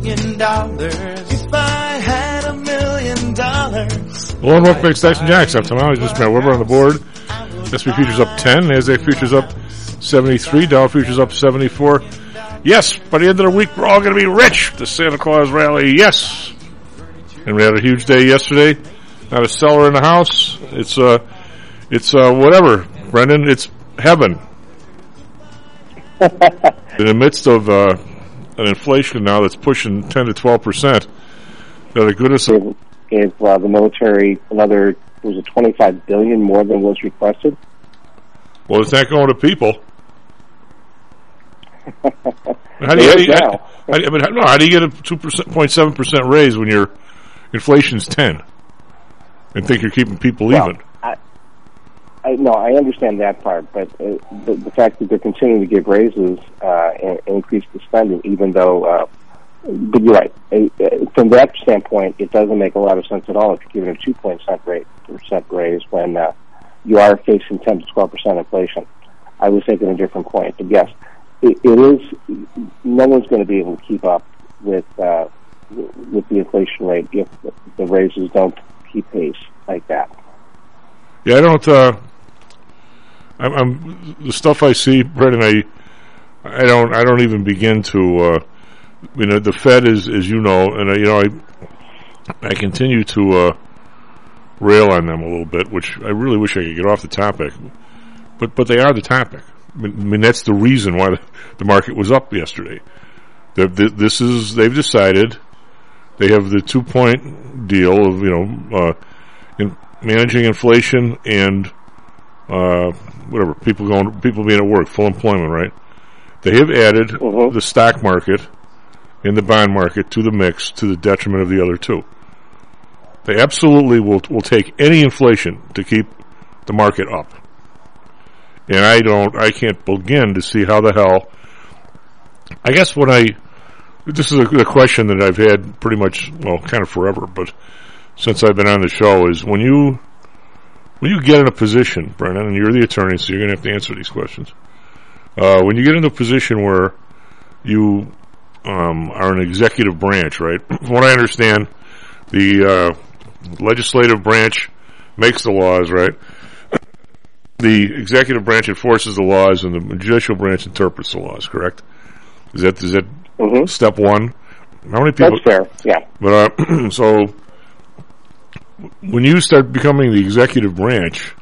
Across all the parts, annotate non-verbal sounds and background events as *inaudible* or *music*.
dollars, if I had a million dollars. Lone Wolf makes Dyson Jacks up tomorrow. Just Matt Weber on the board. SP futures up 10. NASDAQ futures up 73. Dow futures up 74. Yes, by the end of the week, we're all going to be rich. The Santa Claus rally, yes. And we had a huge day yesterday. Not a seller in the house. It's, uh, it's, uh, whatever. Brendan, it's heaven. *laughs* in the midst of, uh, an inflation now that's pushing 10 to 12%, that the goodness of gave, gave uh, the military another was it 25 billion more than was requested. Well, it's not going to people. *laughs* how do you, how do you, how, you- I mean, how, no, how do you get a two point seven percent raise when your inflation's ten, and think you're keeping people Well, even? I, no, I understand that part, but uh, the, the fact that they're continuing to give raises uh, and increase the spending, even though. Uh, but you're right. Uh, From that standpoint, it doesn't make a lot of sense at all if you're giving a two point rate percent raise when uh, you are facing ten to twelve percent inflation. I was thinking a different point, but yes, it, it is. No one's going to be able to keep up with uh, with the inflation rate if the raises don't keep pace like that. Yeah, I don't. Uh, I'm, I'm the stuff I see, Brendan. I, I don't. I don't even begin to. Uh, you know, the Fed is, as you know, and uh, you know, I, I continue to uh, rail on them a little bit, which I really wish I could get off the topic. But but they are the topic. I mean, that's the reason why the, market was up yesterday. The, the, this is they've decided they have the two point deal of you know uh, in managing inflation and uh, whatever people going people being at work, full employment, right? They have added Mhm. the stock market and the bond market to the mix to the detriment of the other two. They absolutely will will take any inflation to keep the market up. And I don't I can't begin to see how the hell I guess when I this is a, a question that I've had pretty much well kind of forever, but since I've been on the show is when you when you get in a position, Brennan, and you're the attorney, so you're going to have to answer these questions. Uh, when you get into a position where you um, are an executive branch, right? *clears throat* From what I understand, the uh, legislative branch makes the laws, right? *clears throat* The executive branch enforces the laws, and the judicial branch interprets the laws. Correct? Is that is that Mhm. step one? How many people? That's fair. Yeah. But uh, *clears throat* so when you start becoming the executive branch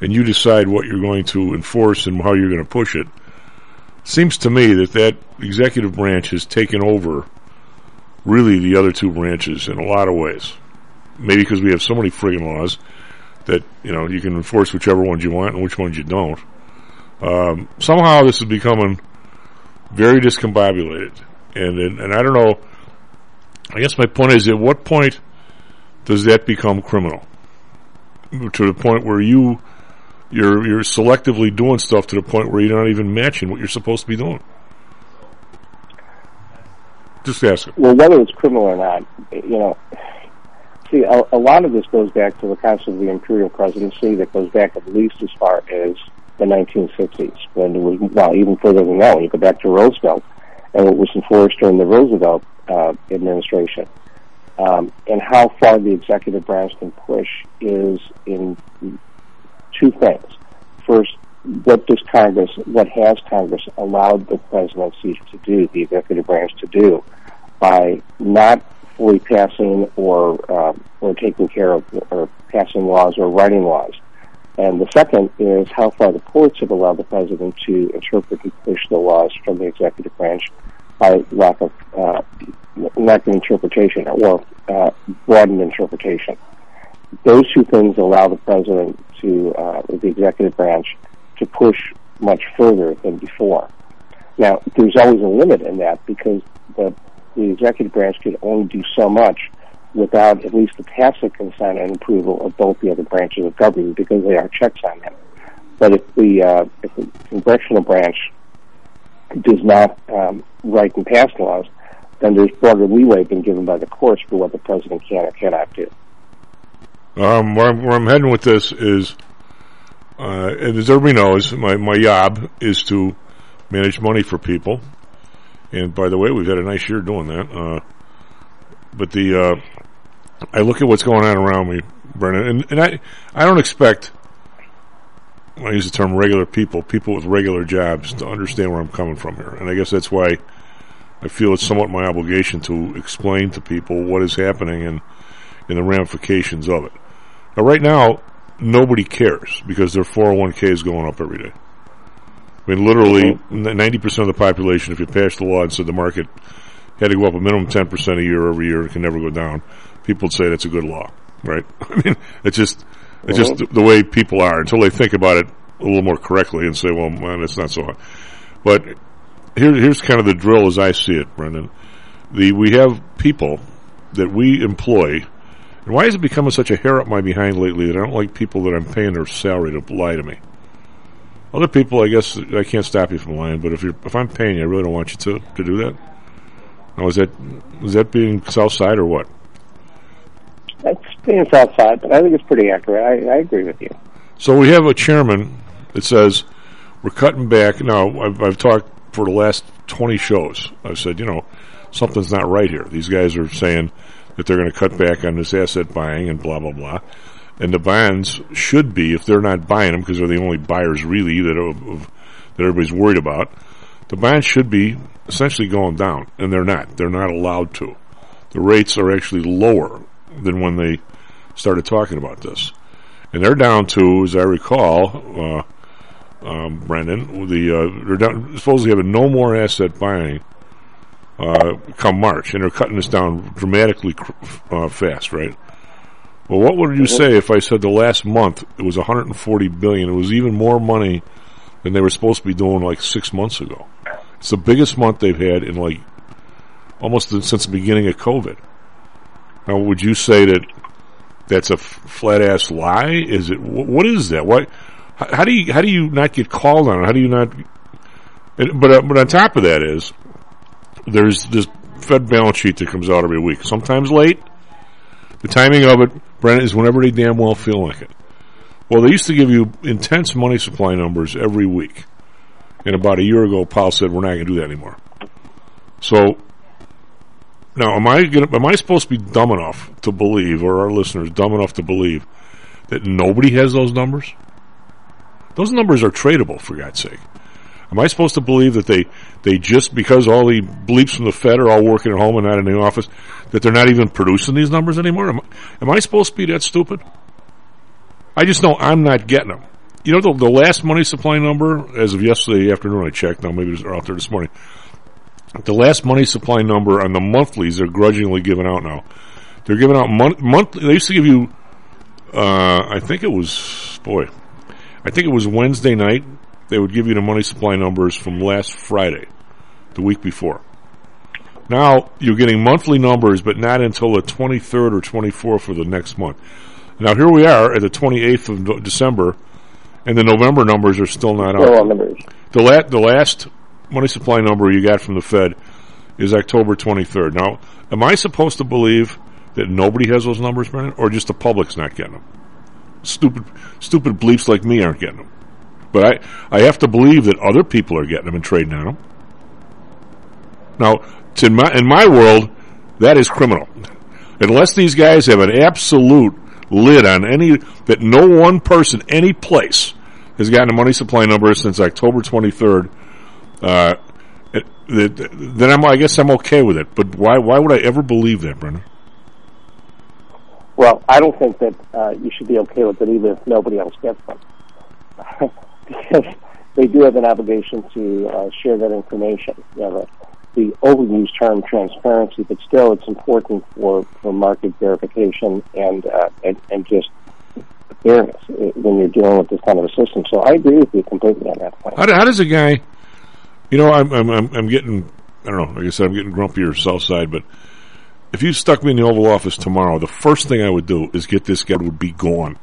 and you decide what you're going to enforce and how you're going to push it, seems to me that that executive branch has taken over really the other two branches in a lot of ways. Maybe because we have so many friggin' laws that you know you can enforce whichever ones you want and which ones you don't. Um, somehow this is becoming very discombobulated, and, and and I don't know. I guess my point is, at what point does that become criminal? To the point where you you're you're selectively doing stuff to the point where you're not even matching what you're supposed to be doing. Just ask it. Well, whether it's criminal or not, you know, see, a, a lot of this goes back to the concept of the imperial presidency that goes back at least as far as the 1960s, when it was, well, even further than that, when you go back to Roosevelt and what was enforced during the Roosevelt uh, administration. Um, and how far the executive branch can push is in two things. First, what does Congress, what has Congress allowed the presidency to do, the executive branch to do? by not fully passing or uh, or taking care of or passing laws or writing laws. And the second is how far the courts have allowed the president to interpret and push the laws from the executive branch by lack of uh, lack of interpretation or uh, broadened interpretation. Those two things allow the president to uh, the executive branch to push much further than before. Now, there's always a limit in that because the the executive branch can only do so much without at least the tacit consent and approval of both the other branches of government because they are checks on them. But if the uh, if the congressional branch does not um, write and pass laws, then there's broader leeway being given by the courts for what the president can or cannot do. Um, where, I'm, where I'm heading with this is, uh, and as everybody knows, my, my job is to manage money for people. And by the way, we've had a nice year doing that. Uh, but the, uh, I look at what's going on around me, Brennan, and, and I, I don't expect, I use the term regular people, people with regular jobs to understand where I'm coming from here. And I guess that's why I feel it's somewhat my obligation to explain to people what is happening and, and the ramifications of it. Now, right now, nobody cares because their 401k is going up every day. I mean, literally, ninety percent of the population, if you passed the law and said the market had to go up a minimum ten percent a year every year, it can never go down, people would say that's a good law, right? *laughs* I mean, it's just it's just the, the way people are until they think about it a little more correctly and say, well, man, it's not so hard. But here, here's kind of the drill as I see it, Brendan. The we have people that we employ. And why is it becoming such a hair up my behind lately that I don't like people that I'm paying their salary to lie to me? Other people, I guess, I can't stop you from lying, but if you're, if I'm paying you, I really don't want you to, to do that. Now, is that, is that being south side or what? That's being south side, but I think it's pretty accurate. I, I agree with you. So we have a chairman that says we're cutting back. Now, I've, I've talked for the last 20 shows. I've said, you know, something's not right here. These guys are saying that they're going to cut back on this asset buying and blah, blah, blah. And the bonds should be, if they're not buying them, because they're the only buyers really that, that everybody's worried about, the bonds should be essentially going down. And they're not. They're not allowed to. The rates are actually lower than when they started talking about this. And they're down to, as I recall, uh, um, Brendan, the uh, they're down, supposedly having no more asset buying uh, come March, and they're cutting this down dramatically uh, fast, right? Well, what would you say if I said the last month it was 140 billion? It was even more money than they were supposed to be doing like six months ago. It's the biggest month they've had in like almost since the beginning of COVID. Now, would you say that that's a flat ass lie? Is it wh- what is that? What? How, do you how do you not get called on? it? How do you not? But uh, but on top of that is there's this Fed balance sheet that comes out every week. Sometimes late. The timing of it, Brent, is whenever they damn well feel like it. Well, they used to give you intense money supply numbers every week. And about a year ago, Powell said, we're not going to do that anymore. So, now, am I gonna, am I supposed to be dumb enough to believe, or our listeners dumb enough to believe, that nobody has those numbers? Those numbers are tradable, for God's sake. Am I supposed to believe that they, they just, because all the bleeps from the Fed are all working at home and not in the office, that they're not even producing these numbers anymore? Am, am I supposed to be that stupid? I just know I'm not getting them. You know, the, the last money supply number, as of yesterday afternoon, I checked, now maybe they're out there this morning. The last money supply number on the monthlies they're grudgingly giving out now. They're giving out month, monthly, they used to give you, uh, I think it was, boy, I think it was Wednesday night, they would give you the money supply numbers from last Friday, the week before. Now you're getting monthly numbers, but not until the 23rd or 24th of the next month. Now here we are at the 28th of December, and the November numbers are still not out. on numbers. The, la- the last money supply number you got from the Fed is October 23rd. Now, am I supposed to believe that nobody has those numbers, Brennan, or just the public's not getting them? Stupid, stupid bleeps like me aren't getting them. But I, I have to believe that other people are getting them and trading on them. Now, to my, in my world, that is criminal. Unless these guys have an absolute lid on any, that no one person, any place, has gotten a money supply number since October 23rd, uh, then I'm, I guess I'm okay with it. But why, why would I ever believe that, Brendan? Well, I don't think that uh, you should be okay with it even if nobody else gets them. *laughs* because they do have an obligation to uh, share that information. You know, the, the overused term transparency, but still it's important for, for market verification and, uh, and, and just fairness uh, when you're dealing with this kind of a system. So I agree with you completely on that point. How, do- how does a guy, you know, I'm, I'm, I'm, I'm getting, I don't know, like I said, I'm getting grumpier south side, but if you stuck me in the Oval Office tomorrow, the first thing I would do is get this guy would be gone.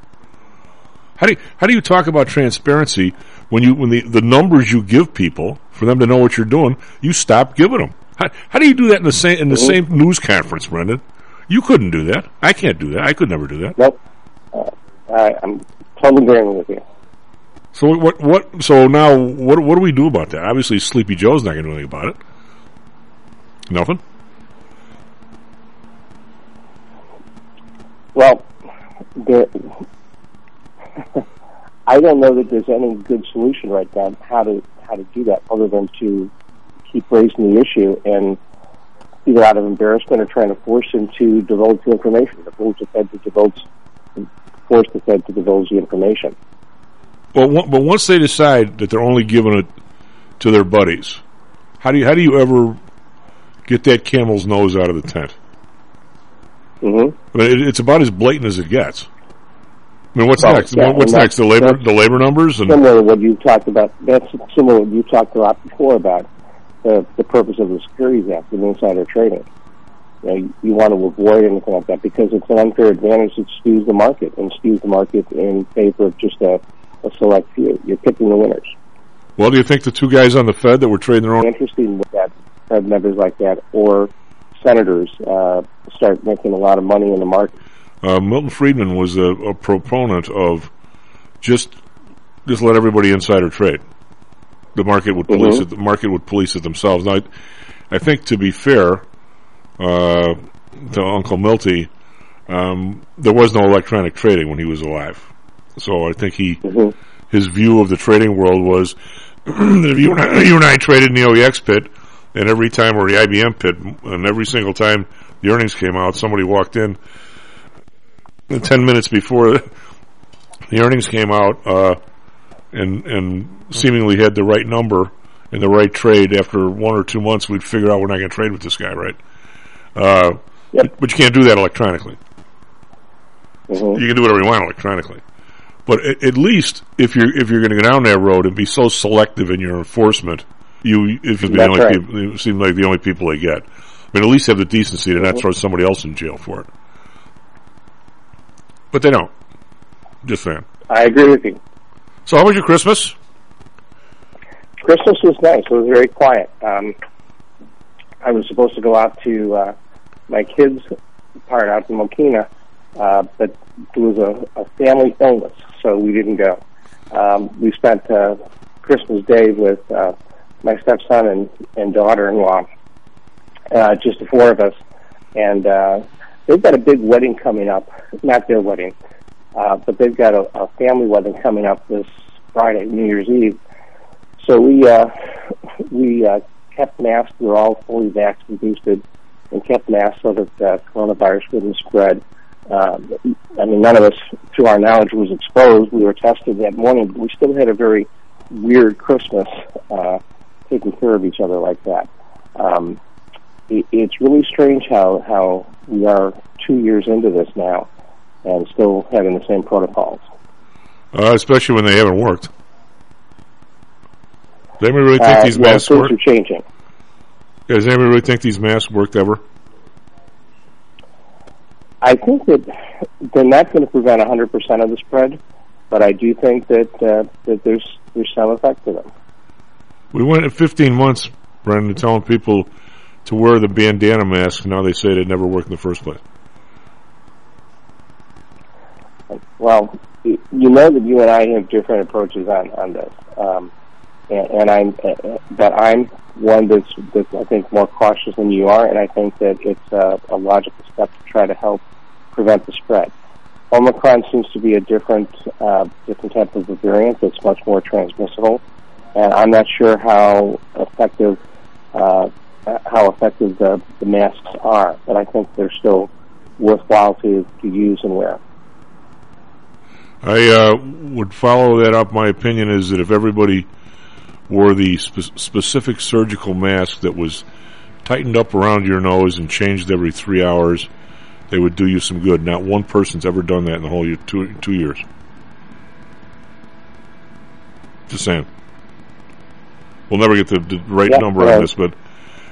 How do you, how do you talk about transparency when you when the, the numbers you give people for them to know what you're doing, you stop giving them? How, how do you do that in the same in the same news conference, Brendan? You couldn't do that. I can't do that. I could never do that. Nope. Uh, I, I'm totally agreeing with you. So what what so now what what do we do about that? Obviously Sleepy Joe's not going to do anything about it. Nothing. Well, there, *laughs* I don't know that there's any good solution right now how to how to do that other than to keep raising the issue and either out of embarrassment or trying to force him to divulge the information, force the Fed to divulge, force the Fed to divulge the information. Well, one, but once they decide that they're only giving it to their buddies, how do you how do you ever get that camel's nose out of the tent? Mm-hmm. I mean, it, it's about as blatant as it gets. I mean, what's Well, next? yeah, what's next? The labor the labor numbers and Similar to what you talked about. That's similar to what you talked a lot before about the the purpose of the Securities Act and insider trading. You, know, you, you want to avoid anything like that because it's an unfair advantage that skews the market and skews the market in favor of just a, a select few. You're picking the winners. well, do you think the two guys on the Fed that were trading their own? Interesting with that Fed members like that or senators uh, start making a lot of money in the market. Uh, Milton Friedman was a, a proponent of just just let everybody insider trade. The market would police Mhm. it. The market would police it themselves. Now, I, I think to be fair uh, to Uncle Milty, um, there was no electronic trading when he was alive. So I think he Mhm. his view of the trading world was *clears throat* that if you and, I, you and I traded in the OEX pit, and every time or the IBM pit, and every single time the earnings came out, somebody walked in ten minutes before *laughs* the earnings came out, uh, and and seemingly had the right number and the right trade. After one or two months, we'd figure out we're not going to trade with this guy, right? Uh, Yep. But you can't do that electronically. Mhm. You can do whatever you want electronically. But at, at least if you're if you're going to go down that road and be so selective in your enforcement, you if you're the only right. people, you seem like the only people they get. I mean, at least have the decency to not throw somebody else in jail for it. But they don't. Just saying. I agree with you. So, how was your Christmas? Christmas was nice. It was very quiet. Um, I was supposed to go out to uh, my kids' part out in Mokena, uh, but it was a, a family illness, so we didn't go. Um, we spent uh, Christmas Day with uh, my stepson and, and daughter-in-law, uh, just the four of us, and uh, they've got a big wedding coming up. Not their wedding, uh, but they've got a, a family wedding coming up this Friday, New Year's Eve. So we uh, we uh, kept masks. We were all fully vaccinated, and boosted, and kept masks so that uh, coronavirus wouldn't spread. Um, I mean, none of us, to our knowledge, was exposed. We were tested that morning, but we still had a very weird Christmas, uh, taking care of each other like that. Um, it, it's really strange how how we are two years into this now, and still having the same protocols. Uh, especially when they haven't worked. Does anybody really think Uh, these well, masks work? are changing. Does anybody really think these masks worked ever? I think that they're not going to prevent 100% of the spread, but I do think that uh, that there's there's some effect to them. We went at 15 months, Brendan, telling people to wear the bandana mask. And now they say it never worked in the first place. Well, you know that you and I have different approaches on on this, um, and, and I'm uh, that I'm one that's that's I think more cautious than you are, and I think that it's a, a logical step to try to help prevent the spread. Omicron seems to be a different uh, different type of a variant that's much more transmissible, and I'm not sure how effective uh, how effective the, the masks are, but I think they're still worthwhile to, to use and wear. I uh, would follow that up. My opinion is that if everybody wore the spe- specific surgical mask that was tightened up around your nose and changed every three hours, they would do you some good. Not one person's ever done that in the whole year, two, two years. Just saying. We'll never get the, the right Yeah, number on this, but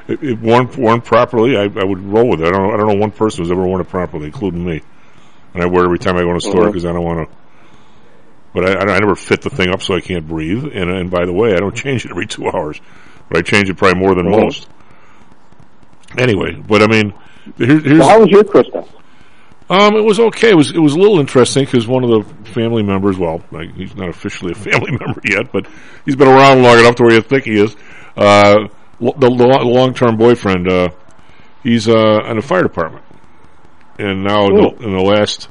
if, if worn, worn properly, I, I would roll with it. I don't, I don't know one person who's ever worn it properly, including me. And I wear it every time I go to a store mm-hmm. because I don't want to. But I, I never fit the thing up so I can't breathe. And, and by the way, I don't *laughs* change it every two hours, but I change it probably more than most. Anyway, but I mean, here, here's So how was your Christmas? um, it was okay. It was it was a little interesting because one of the family members, well, like, he's not officially a *laughs* family member yet, but he's been around long enough to where you think he is. Uh, lo- the, long term boyfriend, uh, he's uh, in the fire department, and now in the, in the last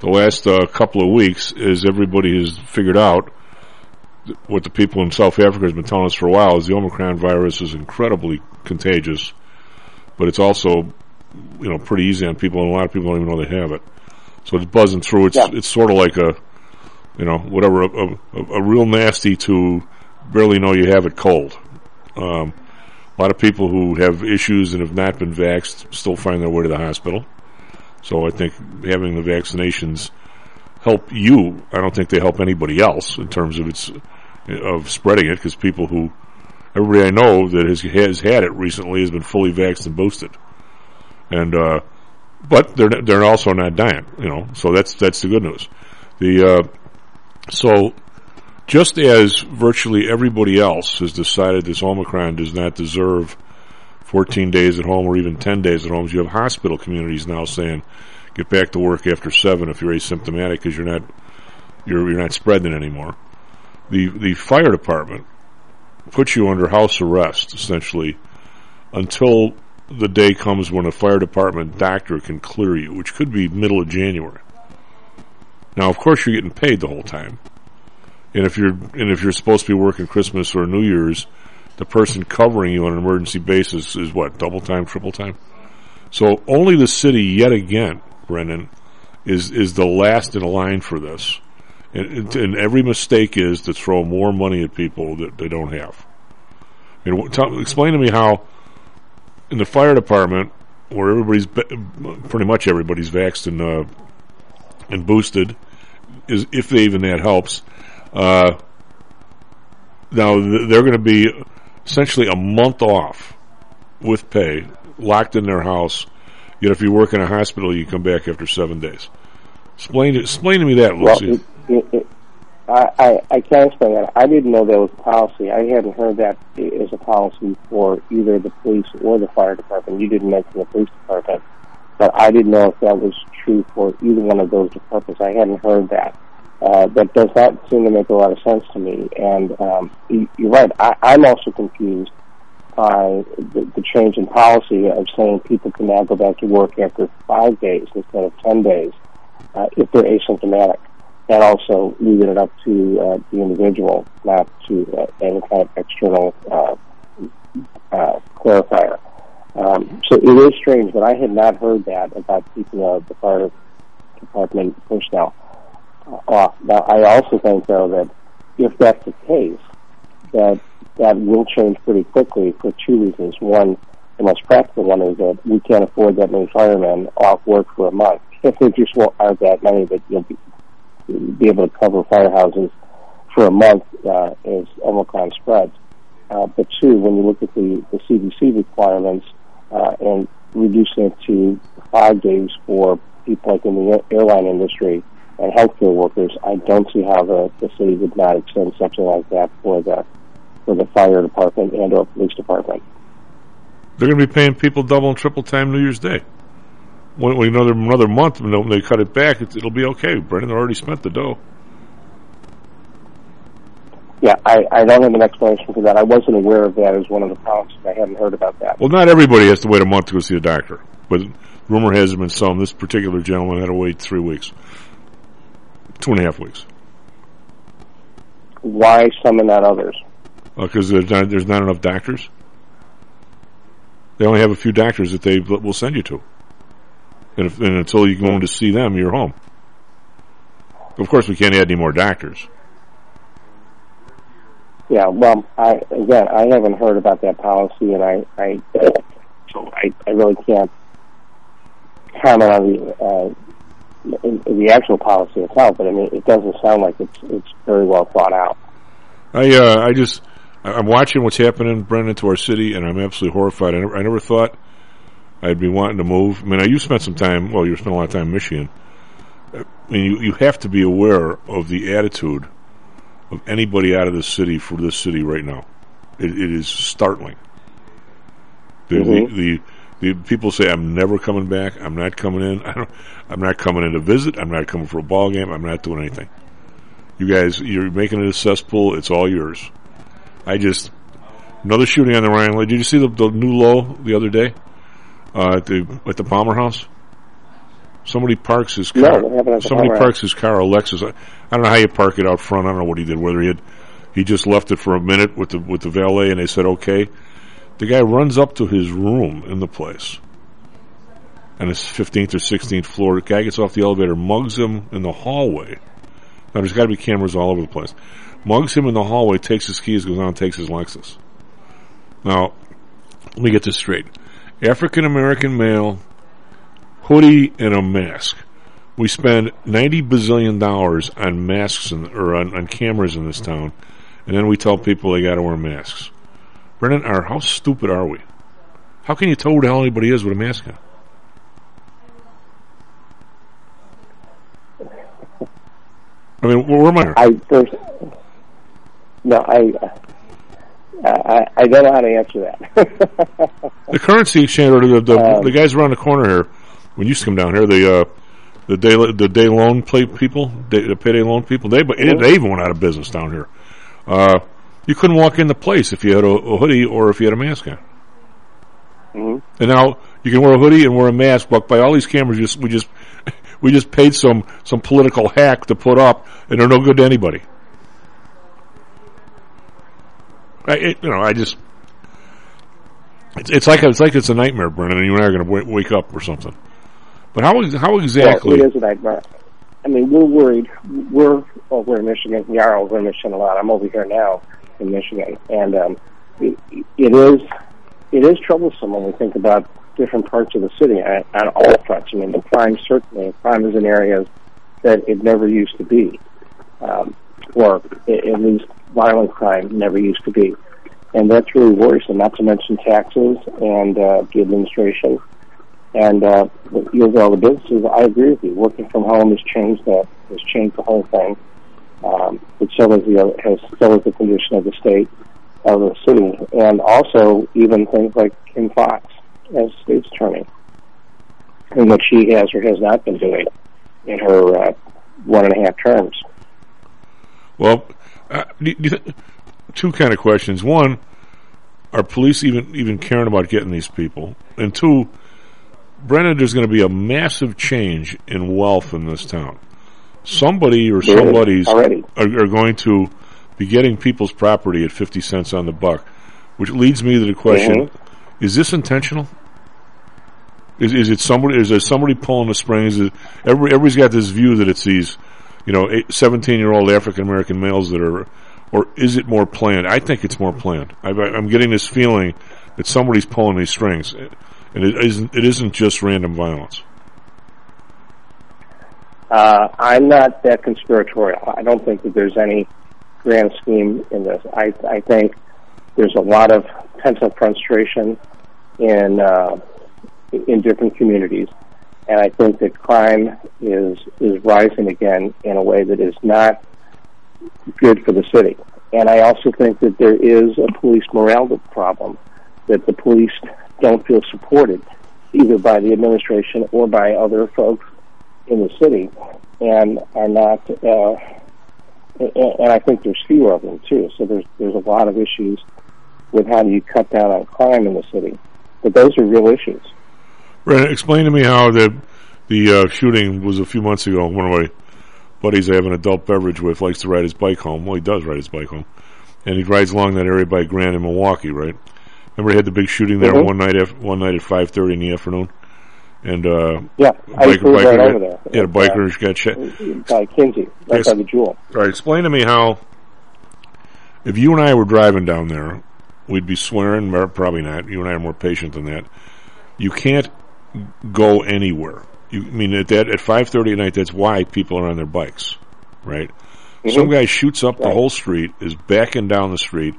the last uh, couple of weeks, as everybody has figured out, what the people in South Africa has been telling us for a while is the Omicron virus is incredibly contagious, but it's also you know, pretty easy on people, and a lot of people don't even know they have it. So it's buzzing through. It's Yeah. it's sort of like a, you know, whatever, a, a, a real nasty to barely know you have it cold. Um, a lot of people who have issues and have not been vaxxed still find their way to the hospital. So I think having the vaccinations help you. I don't think they help anybody else in terms of its of spreading it because people who everybody I know that has has had it recently has been fully vaxxed and boosted and uh, but they're they're also not dying, you know. So that's that's the good news. The uh, so just as virtually everybody else has decided this Omicron does not deserve 14 days at home or even 10 days at home, you have hospital communities now saying get back to work after seven if you're asymptomatic because you're not you're you're not spreading anymore. The the fire department puts you under house arrest essentially until the day comes when a fire department doctor can clear you, which could be middle of January. Now, of course, you're getting paid the whole time, and if you're and if you're supposed to be working Christmas or New Year's, the person covering you on an emergency basis is what double time, triple time. So only the city, yet again, Brendan, is is the last in line for this, and, and every mistake is to throw more money at people that they don't have. Explain to me how in the fire department, where everybody's pretty much everybody's vaxxed and uh, and boosted, is if they even that helps. Uh, now they're going to be essentially a month off with pay, locked in their house. Yet if you work in a hospital, you come back after seven days. Explain to, explain to me that, Well, Lucy. it, it, it, I, I, I can't explain that. I didn't know that was a policy. I hadn't heard that as a policy for either the police or the fire department. You didn't mention the police department, but I didn't know if that was true for either one of those departments. I hadn't heard that. Uh, that does not seem to make a lot of sense to me. And um, you- you're right. I, I'm also confused by the, the change in policy of saying people can now go back to work after five days instead of ten days uh, if they're asymptomatic and also leaving it up to uh, the individual, not to uh, any kind of external uh, uh, clarifier. Um, so it is strange, but I had not heard that about keeping uh, the fire department personnel off. Now, I also think, though, that if that's the case, that that will change pretty quickly for two reasons. One, the most practical one is that we can't afford that many firemen off work for a month. *laughs* If there just aren't that many that you'll be be able to cover firehouses for a month uh, as Omicron spreads. Uh, but two, when you look at the, the CDC requirements uh, and reducing it to five days for people like in the airline industry and healthcare workers, I don't see how the, the city would not extend something like that for the for the fire department and or police department. They're going to be paying people double and triple time New Year's Day. When, when another another month, when they- cut it back, it, it'll be okay. Brendan already spent the dough. Yeah, I, I don't have an explanation for that. I wasn't aware of that as one of the policies. I hadn't heard about that. Well, not everybody has to wait a month to go see a doctor, but rumor has it been some. This particular gentleman had to wait three weeks, two and a half weeks, Why some and not others? because there's not there's not enough doctors. They only have a few doctors that they will send you to, and, if, and until you go in to see them, you're home. Of course, we can't add any more doctors. Yeah, well, I again, I haven't heard about that policy, and I, I *coughs* so I, I really can't comment on the uh, in, in the actual policy itself. But I mean, it doesn't sound like it's it's very well thought out. I uh, I just I'm watching what's happening, Brendan, to our city, and I'm absolutely horrified. I never, I never thought I'd be wanting to move. I mean, I you spent some time. Well, you spent a lot of time in Michigan. I mean, you you have to be aware of the attitude of anybody out of the city for this city right now. It, it is startling. The, Mhm. the, the the people say I'm never coming back. I'm not coming in. I don't, I'm not coming in to visit. I'm not coming for a ball game. I'm not doing anything. You guys, you're making it a cesspool. It's all yours. I just another shooting on the Ryan. Did you see the, the new low the other day uh, at the at the Palmer House? Somebody parks his No, car. what happened at the somebody parks his car, Alexis, I, I don't know how you park it out front. I don't know what he did. Whether he had he just left it for a minute with the with the valet, and they said okay. The guy runs up to his room in the place, and it's 15th or 16th floor. The guy gets off the elevator, mugs him in the hallway. Now there's got to be cameras all over the place. Mugs him in the hallway, takes his keys, goes on, takes his Lexus. Now, let me get this straight: African American male, hoodie and a mask. We spend ninety bazillion dollars on masks and, or on, on cameras in this town, and then we tell people they got to wear masks. Brennan, are how stupid are we? How can you tell who the hell anybody is with a mask on? I mean, where am I? I first, no, I, I, I don't know how to answer that. *laughs* The currency exchange, or the the, Um, the guys around the corner here, when you used to come down here, the uh, the day the day loan play people, day, the payday loan people, they but they even went out of business down here. Uh, you couldn't walk in the place if you had a, a hoodie or if you had a mask on. Mhm. And now you can wear a hoodie and wear a mask, but by all these cameras, just we just *laughs* we just paid some some political hack to put up, and they're no good to anybody. I, it, you know, I just it's, it's like it's like it's a nightmare, Brennan, and you and I are going to w- wake up or something. But how how exactly? Well, it is a nightmare. I mean, we're worried. We're over in Michigan. We are over in Michigan a lot. I'm over here now in Michigan, and um, it, it is it is troublesome when we think about different parts of the city on, all fronts. I mean, the crime certainly crime is in areas that it never used to be, um, or at least violent crime never used to be, and that's really worrisome. Not to mention taxes and uh, the administration and uh, the overall the businesses. I agree with you. Working from home has changed the has changed the whole thing. Um, but so has the has the condition of the state of the city, and also even things like Kim Foxx as state's attorney, and what she has or has not been doing in her uh, one and a half terms. Well, uh, do, do th- two kind of questions. One, are police even even caring about getting these people? And two, Brennan, there's going to be a massive change in wealth in this town. Somebody or There somebody's already. are, are going to be getting people's property at 50 cents on the buck, which leads me to the question, Mhm. is this intentional? Is, is it somebody, is there somebody pulling the strings? Everybody, everybody's got this view that it's these, you know, 17 year old African American males that are, or is it more planned? I think it's more planned. I, I'm getting this feeling that somebody's pulling these strings, and it isn't, it isn't just random violence. Uh, I'm not that conspiratorial. I don't think that there's any grand scheme in this. I, I think there's a lot of pent up frustration in uh, in different communities, and I think that crime is is rising again in a way that is not good for the city. And I also think that there is a police morale problem, that the police don't feel supported either by the administration or by other folks in the city, and are not. Uh, and I think there's fewer of them too. So there's there's a lot of issues with how do you cut down on crime in the city, but those are real issues. Brandon, explain to me how the the uh, shooting was a few months ago. One of my buddies I have an adult beverage with likes to ride his bike home. Well, he does ride his bike home, and he rides along that area by Grand in Milwaukee, right? Remember, they had the big shooting there Mhm. one night. One night at five thirty in the afternoon, and uh, Yeah, I to right got, over there. Yeah, the At, uh, got shot. by Kinzie, right by the Jewel. All right, explain to me how, if you and I were driving down there, we'd be swearing. Probably not. You and I are more patient than that. You can't go anywhere. You I mean at that at five thirty at night? That's why people are on their bikes, right? Some guy shoots up the whole street, is backing down the street.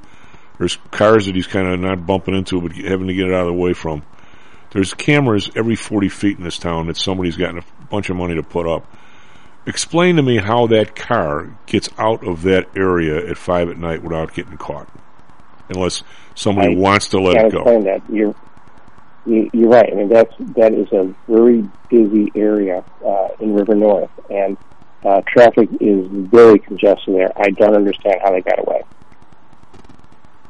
There's cars that he's kind of not bumping into, but having to get it out of the way from. There's cameras every 40 feet in this town that somebody's gotten a bunch of money to put up. Explain to me how that car gets out of that area at 5 at night without getting caught. Unless somebody I wants to let it go. explain that. You're you, you're right. I mean that's that is a very busy area uh, in River North, and uh, traffic is very congested there. I don't understand how they got away.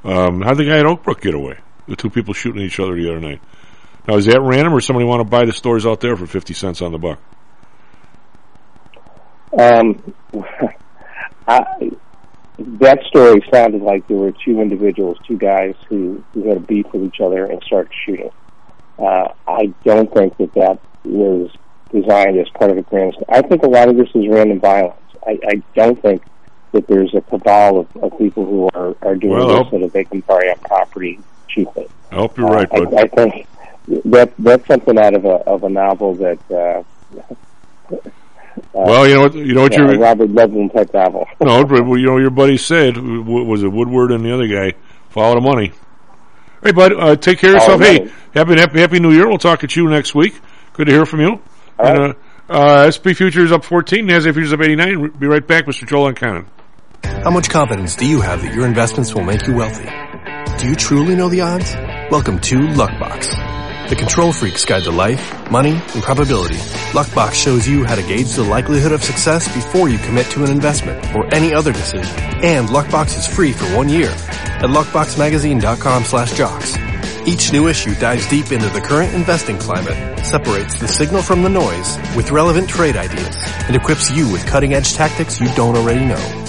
Um, how'd the guy at Oakbrook get away? The two people shooting each other the other night. Now, is that random or somebody want to buy the stores out there for 50 cents on the buck? Um, *laughs* I, that story sounded like there were two individuals, two guys who, who had a beef with each other and started shooting. Uh, I don't think that that was designed as part of a grand. I think a lot of this is random violence. I, I don't think that there's a cabal of, of people who are, are doing Well, this so that they can buy up property cheaply. I hope you're right, Uh, bud. I, I think that that's something out of a of a novel that. Uh, *laughs* well, you know what? You know what yeah, a you're. Robert Ludlum type novel. *laughs* No, but you know your buddy said was it Woodward and the other guy follow the money. Hey, bud, uh, take care of yourself. the Hey, happy, happy Happy New Year. We'll talk at you next week. Good to hear from you. All and, right. uh, uh, SP futures up 14, NASDAQ futures up 89. Be right back, Mr. Joel and Cannon. How much confidence do you have that your investments will make you wealthy? Do you truly know the odds? Welcome to Luckbox, the control freak's guide to life, money, and probability. Luckbox shows you how to gauge the likelihood of success before you commit to an investment or any other decision. And Luckbox is free for one year at luckboxmagazine.com slash jocks. Each new issue dives deep into the current investing climate, separates the signal from the noise with relevant trade ideas, and equips you with cutting edge tactics you don't already know.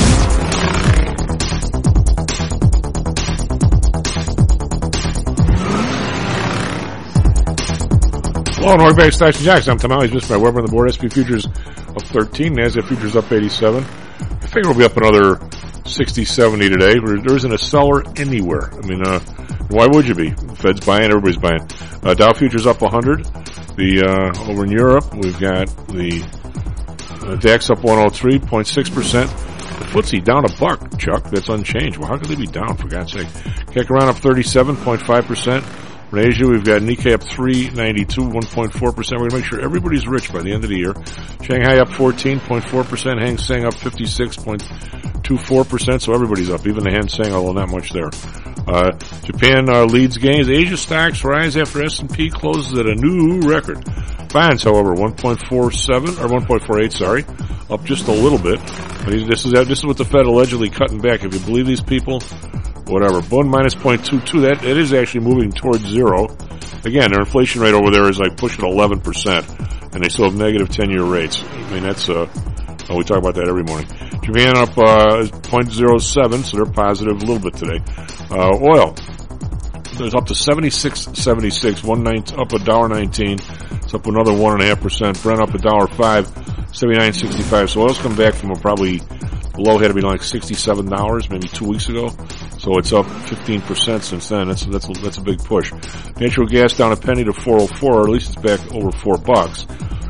Hello, and welcome back Jocks. I'm Tom Alley, just by Weber on the board. SP futures up 13, NASDAQ futures up 87. I figure we'll be up another 60, 70 today. There isn't a seller anywhere. I mean, uh, why would you be? Fed's buying, everybody's buying. Uh, Dow futures up 100. The, uh, over in Europe, we've got the uh, DAX up 103.6%. The FTSE down a buck, Chuck. That's unchanged. Well, how could they be down, for God's sake? Kick around up 37.5%. In Asia, we've got Nikkei up 392, 1.4%. We're going to make sure everybody's rich by the end of the year. Shanghai up 14.4%. Hang Seng up 56.24%. So everybody's up, even the Hang Seng, although not much there. Uh, Japan uh, leads gains. Asia stocks rise after S&P closes at a new record. Bonds, however, 1.47 or 1.48, sorry, up just a little bit. This is this is what the Fed allegedly cutting back. If you believe these people, whatever. Bund minus 0.22. That it is actually moving towards zero. Again, their inflation rate over there is like pushing 11 percent, and they still have negative 10-year rates. I mean, that's uh, oh, we talk about that every morning. Japan up uh, 0.07, so they're positive a little bit today. Uh, oil. It's up to 76.76, one nine, up a dollar nineteen. It's up another one and a half percent. Brent up a dollar five, 79.65. So oil's come back from a probably low had to be like sixty-seven dollars maybe two weeks ago. So it's up fifteen percent since then. That's that's a, that's a big push. Natural gas down a penny to four oh four, or at least it's back over four bucks.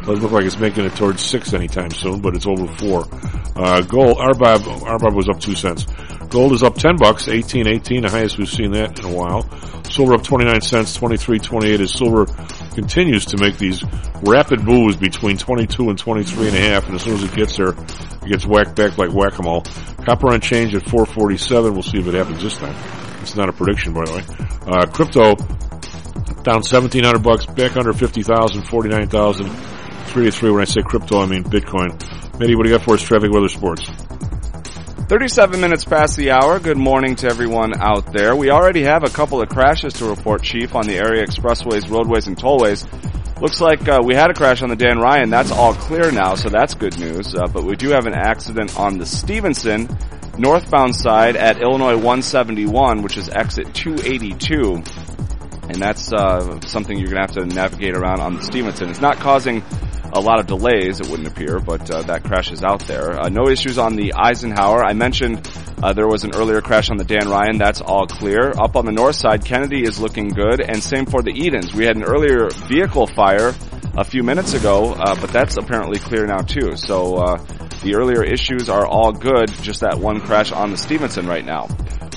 Doesn't look like it's making it towards six anytime soon, but it's over four. Uh, gold, RBOB, RBOB was up two cents. Gold is up ten bucks, eighteen eighteen, the highest we've seen that in a while. Silver up twenty nine cents, twenty three twenty eight. As silver continues to make these rapid moves between twenty two and twenty three and a half. And as soon as it gets there, it gets whacked back like whack a mole. Copper unchanged at four forty seven. We'll see if it happens this time. It's not a prediction, by the way. Uh, crypto down seventeen hundred bucks, back under fifty thousand, forty nine thousand, three to three. When I say crypto, I mean Bitcoin. Mitty, what do you got for us? Traffic, weather, sports. 37 minutes past the hour. Good morning to everyone out there. We already have a couple of crashes to report, Chief, on the area expressways, roadways, and tollways. Looks like uh, we had a crash on the Dan Ryan. That's all clear now, so that's good news. Uh, but we do have an accident on the Stevenson northbound side at Illinois 171, which is exit 282. And that's uh, something you're going to have to navigate around on the Stevenson. It's not causing a lot of delays, it wouldn't appear, but uh, that crash is out there. Uh, no issues on the Eisenhower. I mentioned uh, there was an earlier crash on the Dan Ryan. That's all clear. Up on the north side, Kennedy is looking good, and same for the Edens. We had an earlier vehicle fire a few minutes ago, uh, but that's apparently clear now too. So uh, the earlier issues are all good. Just that one crash on the Stevenson right now.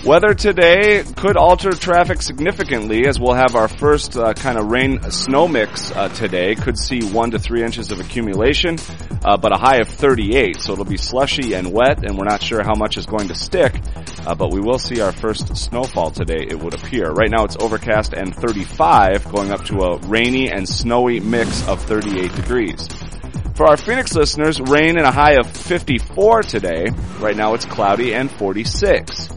Weather today could alter traffic significantly as we'll have our first uh, kind of rain snow mix uh, today. Could see one to three inches of accumulation, uh, but a high of 38. So it'll be slushy and wet, and we're not sure how much is going to stick. Uh, but we will see our first snowfall today. It would appear. Right now it's overcast and 35, going up to a rainy and snowy mix of 38 degrees. For our Phoenix listeners, rain and a high of 54 today. Right now it's cloudy and 46.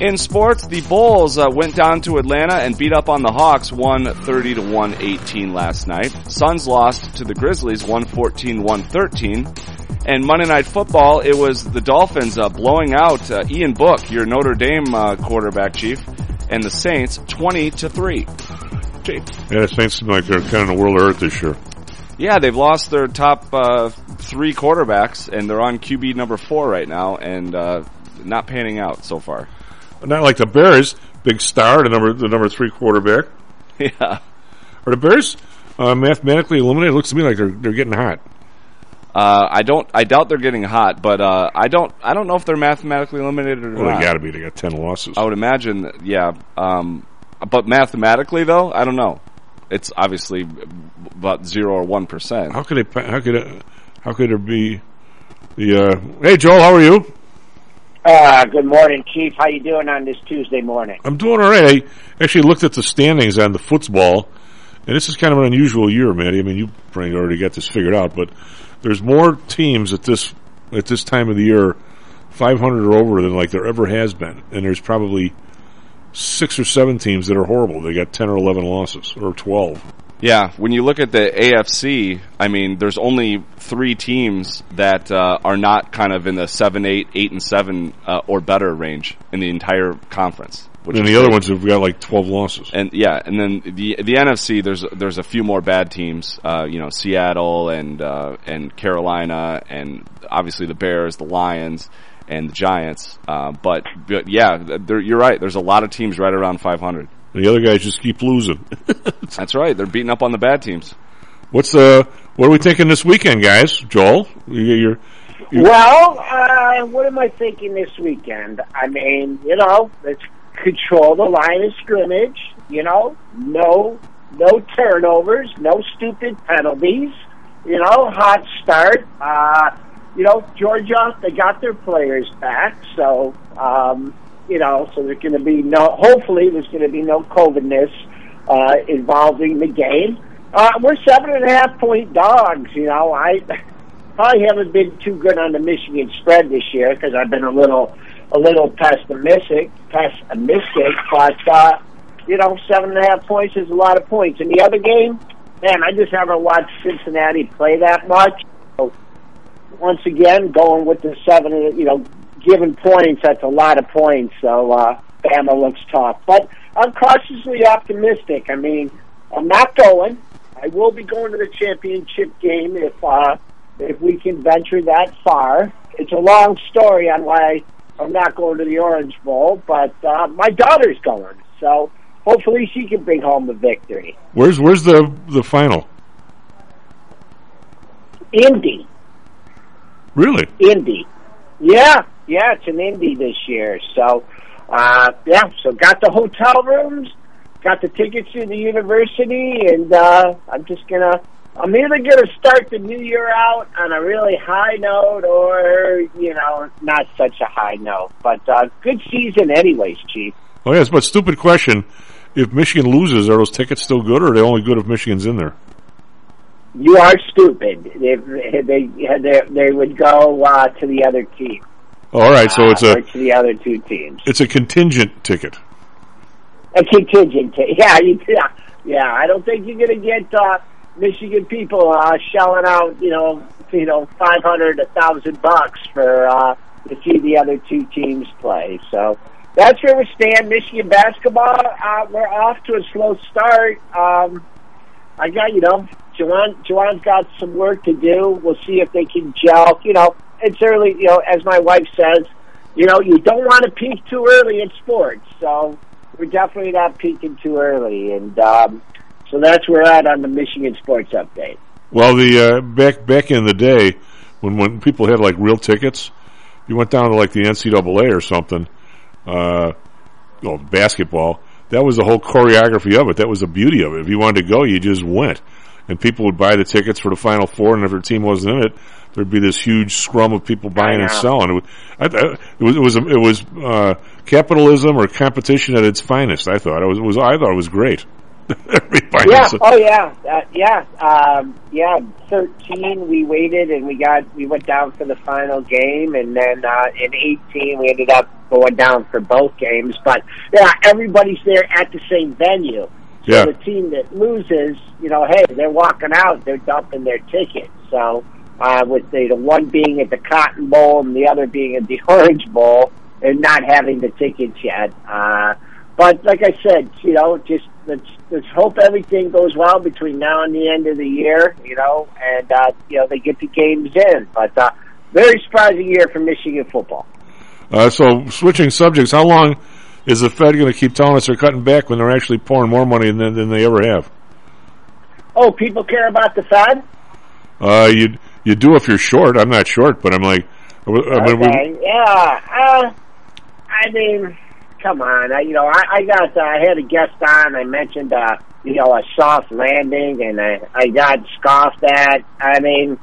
In sports, the Bulls uh, went down to Atlanta and beat up on the Hawks 130 to 118 last night. Suns lost to the Grizzlies 114-113. And Monday Night Football, it was the Dolphins uh, blowing out uh, Ian Book, your Notre Dame uh, quarterback chief, and the Saints 20 to 3. Chief. Yeah, the Saints seem like they're kind of the world of hurt this year. Yeah, they've lost their top uh, three quarterbacks, and they're on QB number four right now, and uh, not panning out so far. Not like the Bears, big star, the number the number three quarterback. Yeah. Are the Bears uh, mathematically eliminated? It looks to me like they're they're getting hot. Uh, I don't. I doubt they're getting hot, but uh, I don't. I don't know if they're mathematically eliminated or Well, not. they got to be. They got ten losses. I would imagine, that- yeah. Um, but mathematically, though, I don't know. It's obviously about zero or one percent. How could they? How could? It, how could there be the? Uh, hey, Joel, how are you? Uh, good morning, Chief. How you doing on this Tuesday morning? I'm doing all right. I actually looked at the standings on the football, and this is kind of an unusual year, Matty. I mean, you probably already got this figured out, but there's more teams at this at this time of the year, 500 or over, than like there ever has been, and there's probably six or seven teams that are horrible. They got 10 or 11 losses, or 12. Yeah, when you look at the AFC, I mean, there's only three teams that uh, are not kind of in the seven, eight, eight, and seven uh, or better range in the entire conference. And the other great. ones have got like 12 losses. And yeah, and then the the NFC there's there's a few more bad teams. Uh, you know, Seattle and uh, and Carolina, and obviously the Bears, the Lions, and the Giants. Uh, but, but yeah, you're right. There's a lot of teams right around 500. And the other guys just keep losing. *laughs* That's right. They're beating up on the bad teams. What's uh, what are we thinking this weekend, guys? Joel, you, you're, you're Well, uh, what am I thinking this weekend? I mean, you know, let's control the line of scrimmage. You know, no no turnovers, no stupid penalties. You know, hot start. Uh, you know, Georgia, they got their players back, so um, you know, so there's going to be no. Hopefully, there's going to be no COVIDness uh, involving the game. Uh, we're seven and a half point dogs. You know, I *laughs* probably haven't been too good on the Michigan spread this year because I've been a little a little pessimistic, pessimistic. But uh, you know, seven and a half points is a lot of points. In the other game, man, I just haven't watched Cincinnati play that much. So once again, going with the seven, you know, given points, that's a lot of points. So uh, Bama looks tough, but I'm cautiously optimistic. I mean, I'm not going. I will be going to the championship game if uh, if we can venture that far. It's a long story on why I'm not going to the Orange Bowl, but uh, my daughter's going, so hopefully she can bring home the victory. Where's where's the the final? Indy, Really? Indy, yeah, yeah, it's an Indy this year. So, uh, yeah, so got the hotel rooms, got the tickets to the university, and uh, I'm just gonna. I'm either gonna start the new year out on a really high note, or you know, not such a high note. But uh, good season, anyways, Chief. Oh yes, but stupid question. If Michigan loses, are those tickets still good, or are they only good if Michigan's in there? You are stupid. They they they, they would go uh, to the other team. All right, so uh, it's a or to the other two teams. it's a contingent ticket. A contingent. T- yeah, you, yeah, yeah. I don't think you're going to get uh, Michigan people uh, shelling out, you know, you know, five hundred, a thousand bucks for uh, to see the other two teams play. So that's where we stand. Michigan basketball. Uh, we're off to a slow start. Um, I got, you know, Juwan, Juwan's got some work to do. We'll see if they can gel. You know, it's early. You know, as my wife says, you know, you don't want to peak too early in sports. So we're definitely not peaking too early, and um, so that's where we're at on the Michigan sports update. Well, the uh, back back in the day when when people had like real tickets, you went down to like the NCAA or something, uh, well, basketball. That was the whole choreography of it. That was the beauty of it. If you wanted to go, you just went, and people would buy the tickets for the Final Four. And if their team wasn't in it, there'd be this huge scrum of people buying and selling. It was, it was it was it was uh, capitalism or competition at its finest. I thought it was, it was I thought it was great. *laughs* Yeah. Oh, yeah. Uh, yeah. Um, yeah. Thirteen, we waited and we got we went down for the final game, and then uh, in eighteen, we ended up going down for both games. But yeah, everybody's there at the same venue. So Yeah. the team that loses, you know, hey, they're walking out, they're dumping their tickets. So uh, with the, the one being at the Cotton Bowl and the other being at the *laughs* Orange Bowl, and not having the tickets yet. Uh, but like I said, you know, just let's let's hope everything goes well between now and the end of the year, you know, and uh, you know they get the games in. But uh, very surprising year for Michigan football. Uh, so switching subjects, how long is the Fed going to keep telling us they're cutting back when they're actually pouring more money than, than they ever have? Oh, people care about the Fed. Uh, you you do if you're short. I'm not short, but I'm like, I mean, we- Okay, yeah. Uh, I mean, come on. I, you know, I, I got. Uh, I had a guest on. I mentioned, uh, you know, a soft landing, and I, I got scoffed at. I mean,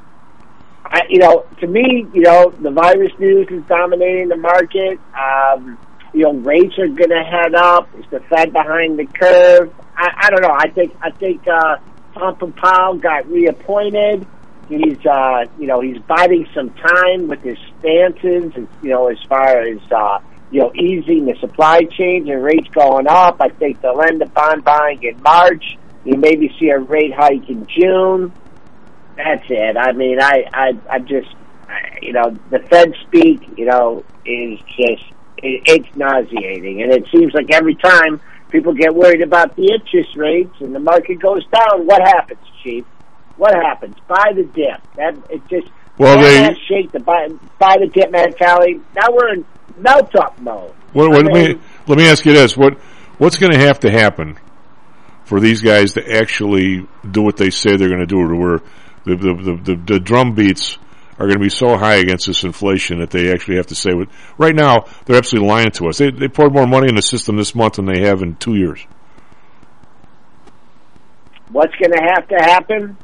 I, you know, to me, you know, the virus news is dominating the market. Um, you know, rates are going to head up. Is the Fed behind the curve? I, I don't know. I think I think uh, Tom Powell got reappointed. He's uh, you know he's biding some time with his stances. You know, as far as uh, you know, easing the supply chains and rates going up. I think they'll end up bond buying in March. You maybe see a rate hike in June. That's it. I mean, I, I, I just, you know, the Fed speak, you know, is just, it, it's nauseating. And it seems like every time people get worried about the interest rates and the market goes down, what happens, Chief? What happens? Buy the dip. That, it just, Well, buy they- shake the buy, buy the dip mentality. Now we're in melt up mode. what, what, I let me let me ask you this: what what's going to have to happen for these guys to actually do what they say they're going to do, or where the the, the, the, the drum beats are going to be so high against this inflation that they actually have to say what. Right now, they're absolutely lying to us. They they poured more money in the system this month than they have in two years. What's going to have to happen?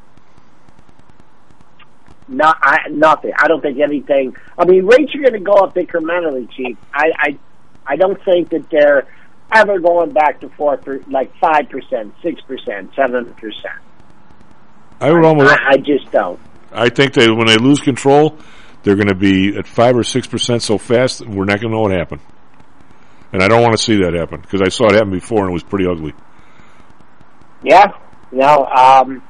No, I, nothing. I don't think anything. I mean, rates are going to go up incrementally, Chief. I, I, I don't think that they're ever going back to four, per, like five percent, six percent, seven percent. I would almost. I, I just don't. I think they when they lose control, they're going to be at five or six percent so fast we're not going to know what happened. And I don't want to see that happen because I saw it happen before and it was pretty ugly. Yeah, you know, um,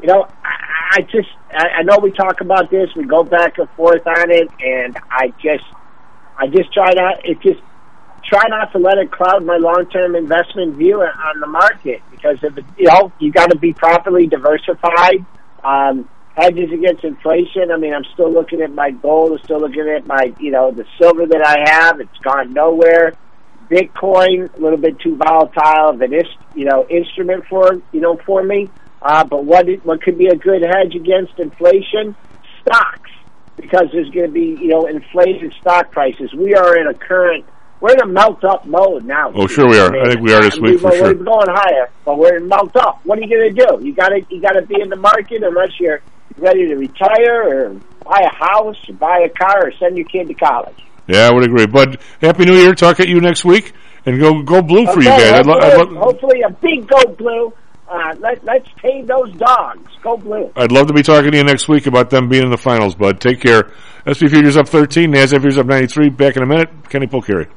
you know, I, just, I, I know we talk about this, we go back and forth on it, and I just, I just try not, it just, try not to let it cloud my long-term investment view on the market because if it, you know, you got to be properly diversified. Um, hedges against inflation. I mean, I'm still looking at my gold. I'm still looking at my, you know, the silver that I have. It's gone nowhere. Bitcoin, a little bit too volatile of an, you know, instrument for, you know, for me. Uh, but what it, what could be a good hedge against inflation? Stocks, because there's going to be, you know, inflated stock prices. We are in a current, we're in a melt up mode now. Oh, sure we are. I think we are this week we, for we're, sure. We're going higher, but we're in melt up. What are you going to do? You got to, you got to be in the market unless you're ready to retire or buy a house or buy a car or send your kid to college. Yeah, I would agree. But Happy New Year. Talk at you next week and go go blue for you Okay, guys. I'd lo- hopefully, I'd lo- hopefully a big go blue. Uh, let, let's tame those dogs. Go blue. I'd love to be talking to you next week about them being in the finals, bud. Take care. SP Futures up 13, NASDAQ Futures up 93. Back in a minute. Kenny Polcari.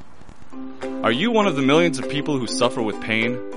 Are you one of the millions of people who suffer with pain?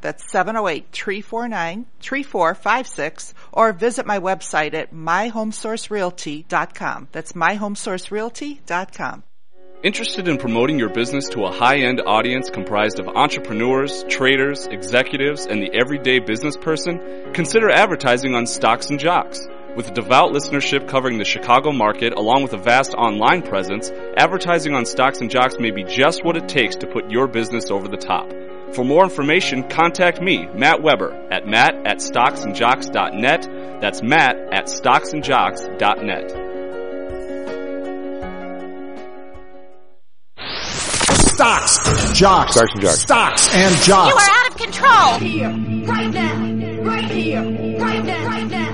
That's 708-349-3456 or visit my website at myhomesourcerealty.com. That's myhomesourcerealty.com. Interested in promoting your business to a high-end audience comprised of entrepreneurs, traders, executives, and the everyday business person? Consider advertising on Stocks and Jocks. With a devout listenership covering the Chicago market along with a vast online presence, advertising on Stocks and Jocks may be just what it takes to put your business over the top. For more information, contact me, Matt Weber, at matt at stocksandjocks.net. That's matt at stocksandjocks.net. Stocks, jocks, Stocks and jocks. stocks and You jocks. are out of control. Right Here, right now, right here, right now, right now.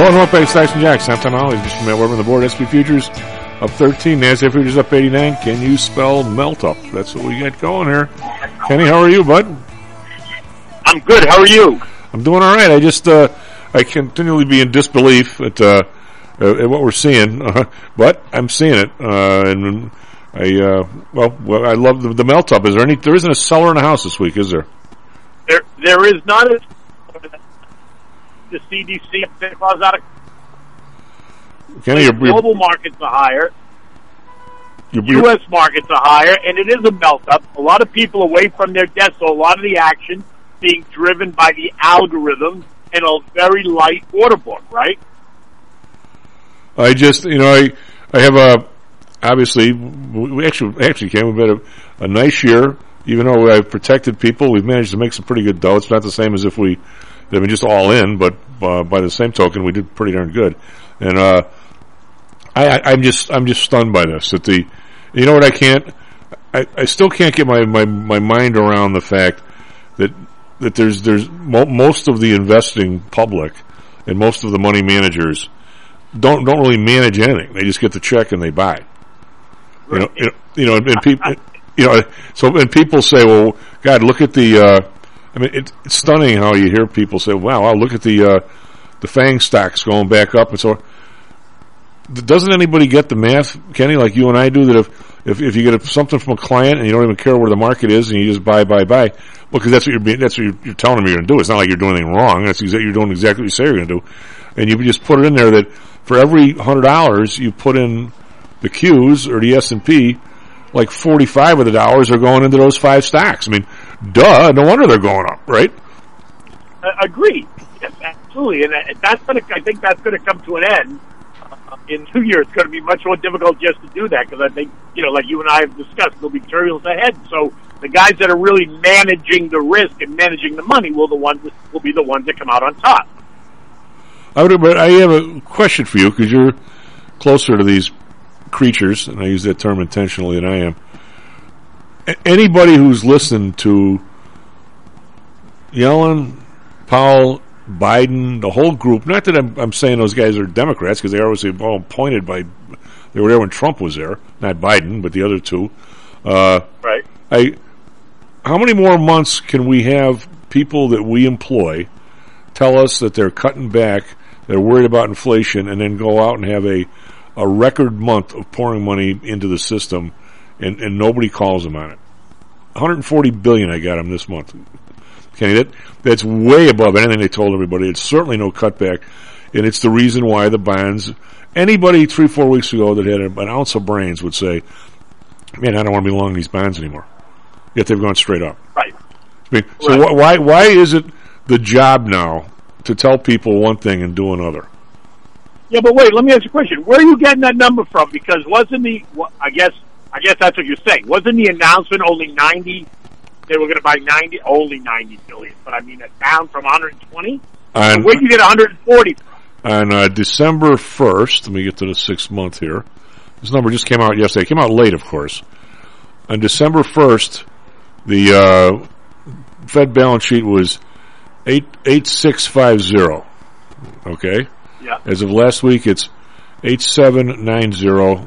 Low and North Bay Stocks and Jocks. Sometime Ollie. Just from Matt Weber on the board. SP Futures up 13. NASDAQ Futures up 89. Can you spell melt up? That's what we got going here. Kenny, how are you, bud? I'm good. How are you? I'm doing all right. I just uh, I continually be in disbelief at uh, at what we're seeing, *laughs* uh, but I'm seeing it, uh, and I uh, well, well, I love the, the melt up. Is there any? There isn't a seller in the house this week, is there? There, there is not a the CDC of Santa Claus out of Kenny, you're, global markets are higher, U.S. markets are higher, and it is a melt up. A lot of people away from their desks, so a lot of the action being driven by the algorithm and a very light order book, right? I just, you know, I I have a obviously we actually actually came we've had a, a nice year. Even though I've protected people, we've managed to make some pretty good dough. It's not the same as if we I mean just all in, but uh, by the same token, we did pretty darn good. And uh, I, I I'm just I'm just stunned by this. That the you know what I can't I, I still can't get my, my, my mind around the fact that that there's there's mo- most of the investing public and most of the money managers don't don't really manage anything. They just get the check and they buy. You know, you know, you know, and, and people, *laughs* you know, so and people say, "Well, God, look at the." Uh, I mean, it, it's stunning how you hear people say, "Wow, wow look at the uh, the Fang stocks going back up," and so. Doesn't anybody get the math, Kenny, like you and I do? That if if, if you get something from a client and you don't even care where the market is and you just buy, buy, buy, well, because that's what you're being, that's what you're, you're telling them you're going to do. It's not like you're doing anything wrong. That's exactly you're doing exactly what you say you're going to do, and you just put it in there that for every hundred dollars you put in the Qs or the S and P, like forty five of the dollars are going into those five stocks. I mean, duh, no wonder they're going up, right? Uh, agreed. Yes, absolutely, and uh, that's going to. I think that's going to come to an end uh, in two years. It's going to be much more difficult just to do that because I think you know, like you and I have discussed, there'll be turbulence ahead. So the guys that are really managing the risk and managing the money will the ones will be the ones that come out on top. I would, but I have a question for you because you're closer to these creatures, and I use that term intentionally than I am. Anybody who's listened to Yellen, Powell, Biden, the whole group. Not that I'm, I'm saying those guys are Democrats because they are obviously all appointed by. They were there when Trump was there, not Biden, but the other two. Uh, right. I. How many more months can we have people that we employ tell us that they're cutting back, they're worried about inflation, and then go out and have a a record month of pouring money into the system, and, and nobody calls them on it. 140 billion I got them this month. Kenny, that that's way above anything they told everybody. It's certainly no cutback, and it's the reason why the bonds. Anybody three four weeks ago that had an ounce of brains would say, "Man, I don't want to be long these bonds anymore." Yet they've gone straight up. Right. I mean, so wh- why why is it the job now to tell people one thing and do another? Yeah, but wait. Let me ask you a question. Where are you getting that number from? Because wasn't the I guess I guess that's what you're saying. Wasn't the announcement only ninety? They were going to buy ninety, only ninety billion. But I mean, it's down from 120. On- Where you get 140? on uh, December 1st, let me get to the sixth month here. This number just came out yesterday. It came out late, of course. On December 1st, the uh, Fed balance sheet was eight eight six five zero. Okay. Yeah. As of last week, it's eight seven nine zero.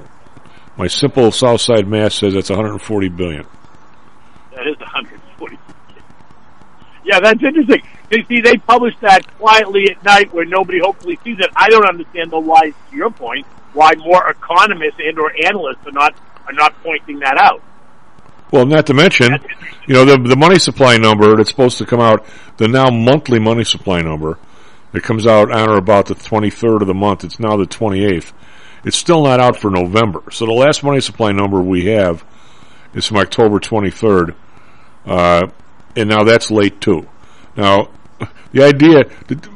My simple Southside math says that's 140 billion. That is 140. Yeah, that's interesting. You see, they publish that quietly at night where nobody hopefully sees it. I don't understand though why, to your point, why more economists and or analysts are not are not pointing that out. Well, not to mention, you know, the the money supply number that's supposed to come out, the now monthly money supply number that comes out on or about the 23rd of the month. It's now the 28th. It's still not out for November. So the last money supply number we have is from October 23rd, uh, and now that's late too. Now, the idea,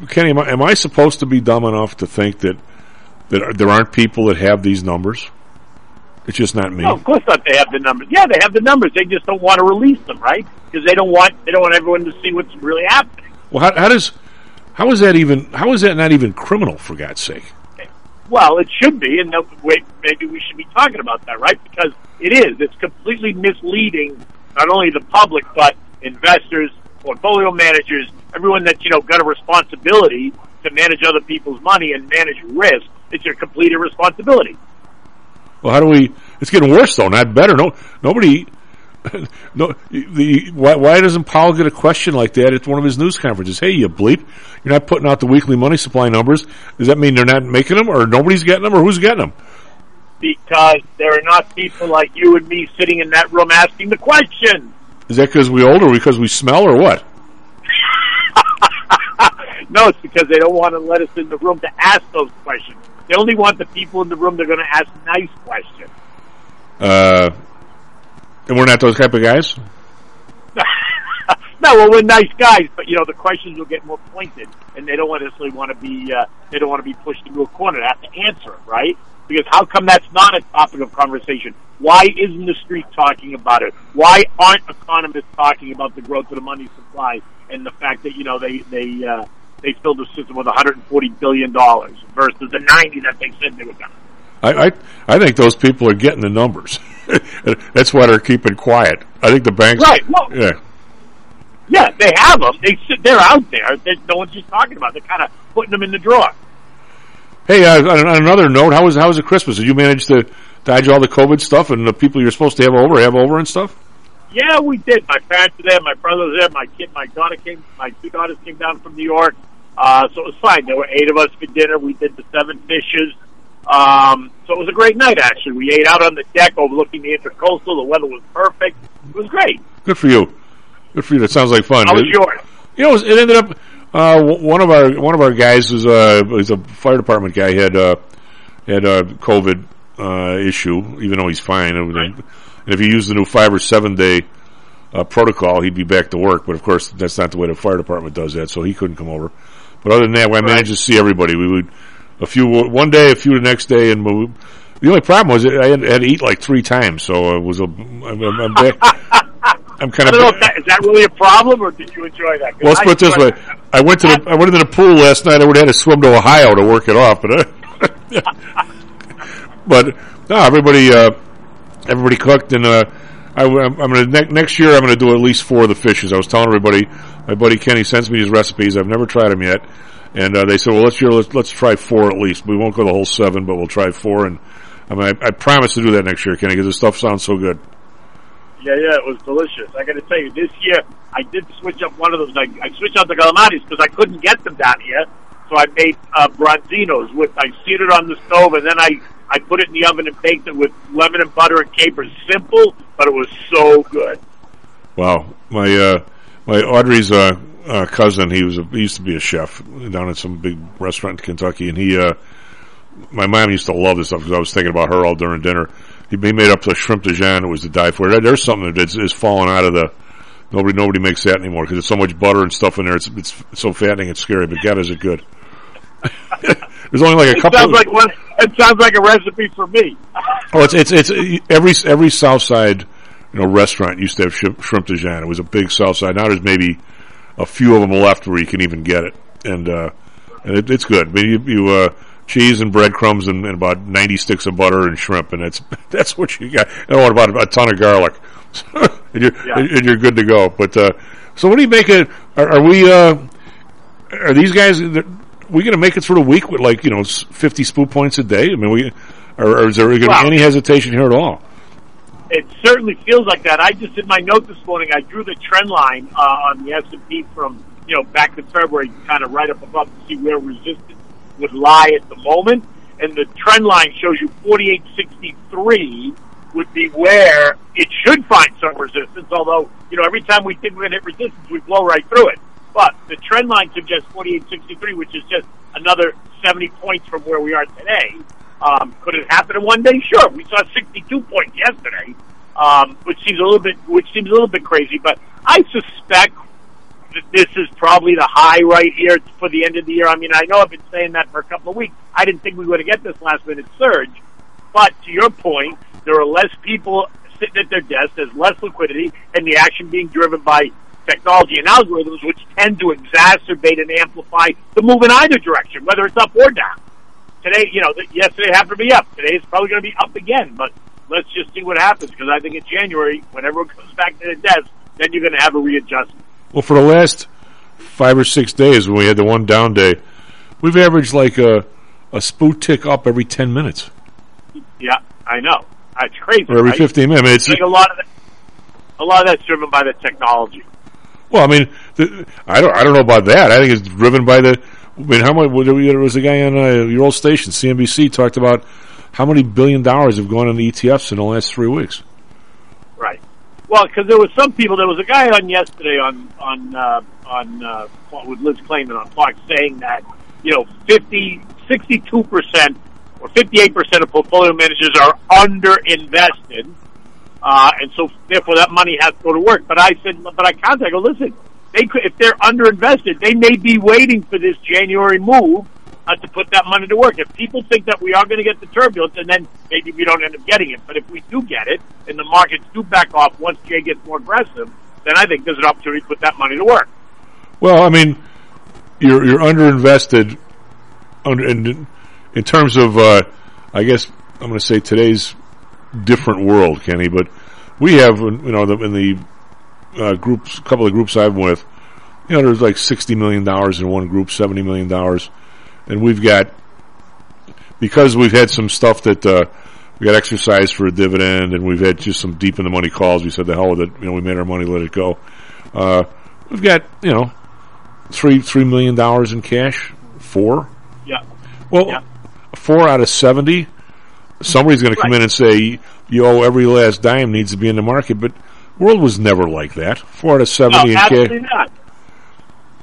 Kenny, am I, am I supposed to be dumb enough to think that that there aren't people that have these numbers? It's just not me. No, of course not. They have the numbers. Yeah, they have the numbers. They just don't want to release them, right? Because they don't want they don't want everyone to see what's really happening. Well, how, how does how is that even how is that not even criminal for God's sake? Well, it should be, and wait, maybe we should be talking about that, right? Because it is. It's completely misleading not only the public but investors, portfolio managers, everyone that you know got a responsibility to manage other people's money and manage risk. It's your complete irresponsibility. Well, how do we? It's getting worse though, not better. No, nobody. *laughs* No, the why, why doesn't Powell get a question like that at one of his news conferences? Hey, you bleep! You're not putting out the weekly money supply numbers. Does that mean they're not making them, or nobody's getting them, or who's getting them? Because there are not people like you and me sitting in that room asking the question. Is that because we're older, because we smell, or what? *laughs* No, it's because they don't want to let us in the room to ask those questions. They only want the people in the room that are going to ask nice questions. Uh, and we're not those type of guys. *laughs* no, well, we're nice guys, but you know the questions will get more pointed, and they don't necessarily want to be uh, they don't want to be pushed into a corner. They have to answer it, right? Because how come that's not a topic of conversation? Why isn't the street talking about it? Why aren't economists talking about the growth of the money supply and the fact that you know they they uh, they filled the system with 140 billion dollars versus the 90 that they said they were going to? I, I I think those people are getting the numbers. *laughs* *laughs* That's why they're keeping quiet. I think the banks. Right, well- yeah. Yeah, they have them. They sit, they're out there. They, no one's just talking about. They're kind of putting them in the drawer. Hey, uh, on on another note, how was how was it Christmas? Did you manage to dodge all the COVID stuff and the people you're supposed to have over have over and stuff? Yeah, we did. My parents were there. My brother was there. My kid, my daughter came. My two daughters came down from New York. Uh, so it was fine. There were eight of us for dinner. We did the seven fishes. Um, so it was a great night. Actually, we ate out on the deck overlooking the intercoastal. The weather was perfect. It was great. Good for you. Good for you. That sounds like fun. How was It- yours? You know, it ended up uh, one of our one of our guys is a is a fire department guy had uh, had a COVID uh, issue, even though he's fine. And, and if he used the new five or seven day uh, protocol, he'd be back to work. But of course, that's not the way the fire department does that, so he couldn't come over. But other than that, I managed to see everybody. We would a few one day, a few the next day, and we, the only problem was I had, had to eat like three times, so it was a. I'm, I'm, I'm, kind I of. that, is that really a problem, or did you enjoy that? Well, let's I put it this way. I went to the I went into the pool last night. I would have had to swim to Ohio to work it off, but uh, *laughs* but no, everybody uh, everybody cooked, and uh, I, am I'm gonna ne- next year I'm gonna do at least four of the fishes. I was telling everybody, my buddy Kenny sends me his recipes. I've never tried them yet, and uh, they said, well, let's let's, let's try four at least. We won't go the whole seven, but we'll try four. And I mean, I, I promise to do that next year, Kenny, because the stuff sounds so good. Yeah, yeah, it was delicious. I got to tell you, this year I did switch up one of those. I, I switched out the calamaris because I couldn't get them down here, so I made uh, bronzinos. With I seared it on the stove, and then I I put it in the oven and baked it with lemon and butter and capers. Simple, but it was so good. Wow, my uh, my Audrey's uh, uh, cousin, he was a, he used to be a chef down at some big restaurant in Kentucky, and he uh, my mom used to love this stuff because I was thinking about her all during dinner. He, he made up the shrimp de Jonghe. It was to die for. There- There's something that's is falling out of the nobody nobody makes that anymore because there's so much butter and stuff in there. It's it's so fattening, it's scary. But God, is it good? *laughs* there's only like a It couple. sounds like one. It sounds like a recipe for me. *laughs* Oh, it's it's it's every every South Side, you know, restaurant used to have shrimp, shrimp de Jonghe. It was a big South Side. Now there's maybe a few of them left where you can even get it, and uh, and it, it's good. I mean, you, you uh, cheese and breadcrumbs and, and about ninety sticks of butter and shrimp, and that's *laughs* that's what you got. And what about a ton of garlic, *laughs* and you're Yeah. and you're good to go. But uh, so, what do you make it? Are, are we? Uh, are these guys? We going to make it through the week with like you know fifty spoon points a day? I mean, we or, or is there going to be any hesitation here at all? It certainly feels like that. I just in my note this morning, I drew the trend line uh, on the S and P from you know back in February, kind of right up above to see where resistance would lie at the moment, and the trend line shows you 4863 would be where it should find some resistance. Although you know every time we think we're going to hit resistance, we blow right through it. But the trend line suggests 4863, which is just another 70 points from where we are today. Um, could it happen in one day? Sure. We saw 62 points yesterday, um, which seems a little bit, which seems a little bit crazy. But I suspect that this is probably the high right here for the end of the year. I mean, I know I've been saying that for a couple of weeks. I didn't think we were going to get this last minute surge, but to your point, there are less people sitting at their desks. There's less liquidity, and the action being driven by technology and algorithms, which tend to exacerbate and amplify the move in either direction, whether it's up or down today, you know, yesterday happened to be up. Today it's probably going to be up again, but let's just see what happens because I think in January, when everyone comes back to the desk, then you're going to have a readjustment. Well, for the last five or six days when we had the one down day, we've averaged like a a spoot tick up every ten minutes Yeah, I know. It's crazy. or every right? fifteen minutes. I mean, it's I think a lot of that, a lot of that's driven by the technology. well, I mean, the, I don't I don't know about that. I think it's driven by the. I mean, how much? There was a guy on uh, your old station, CNBC, talked about how many billion dollars have gone into ETFs in the last three weeks. Right. Well, because there was some people. There was a guy on yesterday on on uh, on uh, with Liz Claman on Fox saying that you know 50, 62 percent or fifty eight percent of portfolio managers are under invested, uh, and so therefore that money has to go to work. But I said, but I contacted. I go, listen, they could, if they're underinvested, they may be waiting for this January move uh, to put that money to work. If people think that we are going to get the turbulence, and then maybe we don't end up getting it, but if we do get it, and the markets do back off once Jay gets more aggressive, then I think there's an opportunity to put that money to work. Well, I mean, you're you're underinvested under in, in terms of uh, I guess I'm going to say today's different world, Kenny. But we have you know in the uh, groups, a couple of groups I've been with, you know, there's like sixty million dollars in one group, seventy million dollars, and we've got because we've had some stuff that. Uh, we got exercised for a dividend, and we've had just some deep in the money calls. We said the hell with it. You know, we made our money, let it go. Uh, we've got you know three three million dollars in cash. Four. Yeah. Well, Yeah. four out of seventy. Somebody's going to come in and say you owe every last dime needs to be in the market, but world was never like that. Four out of No, seventy in absolutely cash. not.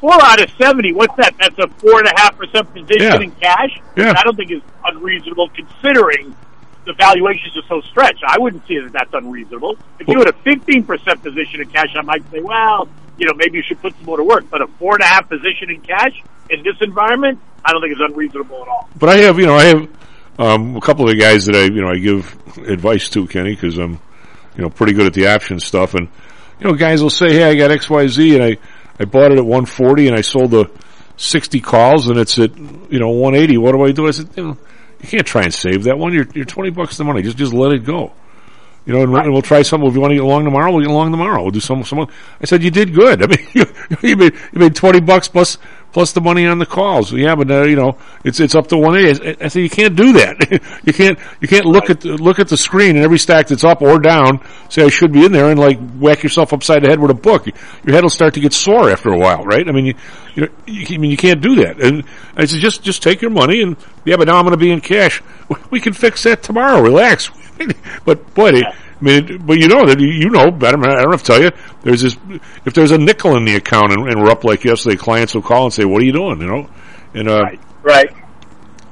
Four out of seventy. What's that? That's a four and a half percent position Yeah. in cash. Yeah. I don't think is unreasonable considering the valuations are so stretched. I wouldn't see that that's unreasonable. If you had a fifteen percent position in cash, I might say, well, you know, maybe you should put some more to work. But a four and a half position in cash in this environment, I don't think is unreasonable at all. But I have, you know, I have um, a couple of the guys that I, you know, I give advice to, Kenny, because I'm, you know, pretty good at the option stuff. And you know, guys will say, "Hey, I got X, Y, Z, and I, I bought it at 140, and I sold the 60 calls, and it's at, you know, 180. What do I do?" I said, you, know, "You can't try and save that one. You're, you're 20 bucks the money. Just, just let it go." You know, and, we'll- and we'll try something. If you want to get along tomorrow, we'll get along tomorrow. We'll do some. Some. I said you did good. *laughs* I mean, you, you made you made twenty bucks plus plus the money on the calls. Yeah, but uh, you know, it's it's up to one eighty. I, I said you can't do that. *laughs* you can't you can't look at the, look at the screen and every stack that's up or down say I should be in there and like whack yourself upside the head with a book. Your head will start to get sore after a while, right? I mean, you you, know, you I mean you can't do that. And I said just just take your money and yeah, but now I'm going to be in cash. *laughs* We can fix that tomorrow. Relax. *laughs* but boy, they, I mean, but you know that you know better. I don't have to tell you. There's this. If there's a nickel in the account and, and we're up like yesterday, clients will call and say, "What are you doing?" You know, and uh, Right.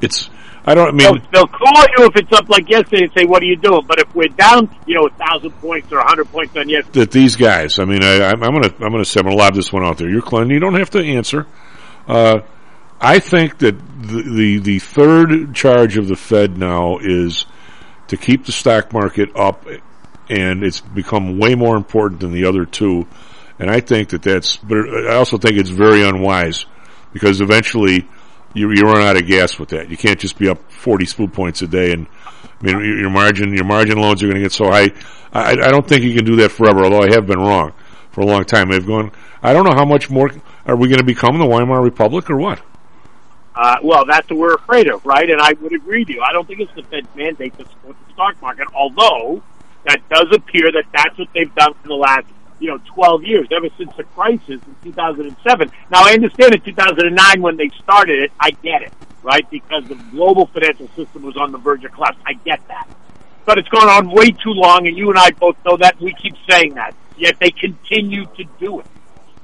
it's. I don't. I They'll, mean, they'll call you if it's up like yesterday and say, "What are you doing?" But if we're down, you know, a thousand points or a hundred points on yesterday, that these guys. I mean, I, I'm, I'm gonna I'm gonna say I'm gonna lob this one out there. You're Clinton. You don't have to answer. Uh, I think that the, the the third charge of the Fed now is to keep the stock market up, and it's become way more important than the other two. And I think that that's. But I also think it's very unwise because eventually you you run out of gas with that. You can't just be up 40 spool points a day and. I mean, your margin, your margin loans are going to get so high. I, I don't think you can do that forever. Although I have been wrong for a long time. They've gone. I don't know how much more are we going to become the Weimar Republic or what? Uh, well, that's what we're afraid of, right? And I would agree with you. I don't think it's the Fed's mandate to support the stock market, although that does appear that that's what they've done for the last, you know, 12 years, ever since the crisis in 2007. Now, I understand in 2009 when they started it, I get it, right? Because the global financial system was on the verge of collapse. I get that. But it's gone on way too long, and you and I both know that. We keep saying that. Yet they continue to do it.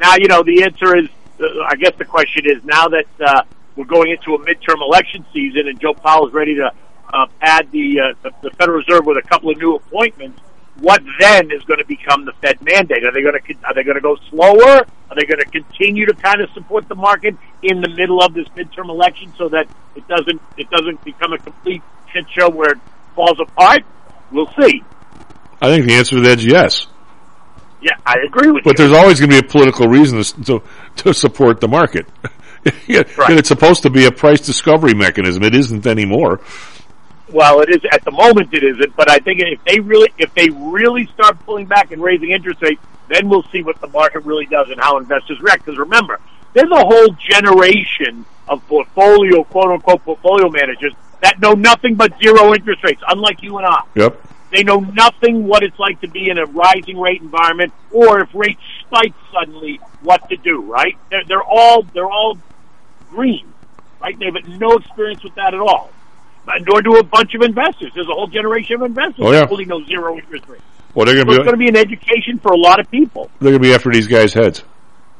Now, you know, the answer is, uh, I guess the question is, now that uh, we're going into a midterm election season and Joe Powell is ready to uh, add the, uh, the the Federal Reserve with a couple of new appointments, what then is going to become the Fed mandate? Are they going to are they going to go slower? Are they going to continue to kind of support the market in the middle of this midterm election so that it doesn't it doesn't become a complete shit show where it falls apart? We'll see. I think the answer to that is yes. Yeah, I agree with But you. there's always going to be a political reason to to, to support the market. *laughs* *laughs* yeah, and it's supposed to be a price discovery mechanism. It isn't anymore. Well, it is at the moment. It isn't, but I think if they really, if they really start pulling back and raising interest rates, then we'll see what the market really does and how investors react. Because remember, there's a whole generation of portfolio, quote unquote, portfolio managers that know nothing but zero interest rates, unlike you and I. Yep. They know nothing what it's like to be in a rising rate environment, or if rates spike suddenly, what to do. Right? They're, they're all they're all green, right? They have no experience with that at all. But nor do a bunch of investors. There's a whole generation of investors Oh, yeah. that know zero interest rates. Well, they're going So going it's going to to be an education for a lot of people. they're going to be after these guys' heads.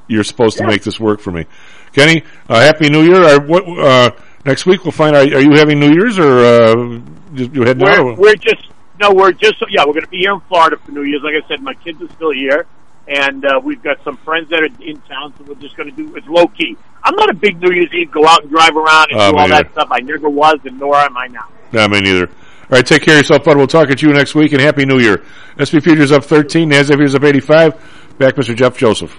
You're supposed to make this work for me, Kenny. Uh, Happy New Year. Uh, what, uh, next week we'll find out. Are you having New Year's or uh, you heading? We're, or- we're just no, we're just yeah, we're going to be here in Florida for New Year's. Like I said, my kids are still here, and uh, we've got some friends that are in town, so we're just going to do it's low key. I'm not a big New Year's Eve go out and drive around and Oh, do all that stuff. I never was, and nor am I now. No, me neither. All right, take care of yourself, bud. We'll talk at you next week, and Happy New Year. SP Futures up 13, NASDAQ Futures up 85. Back, Mr. Jeff Joseph.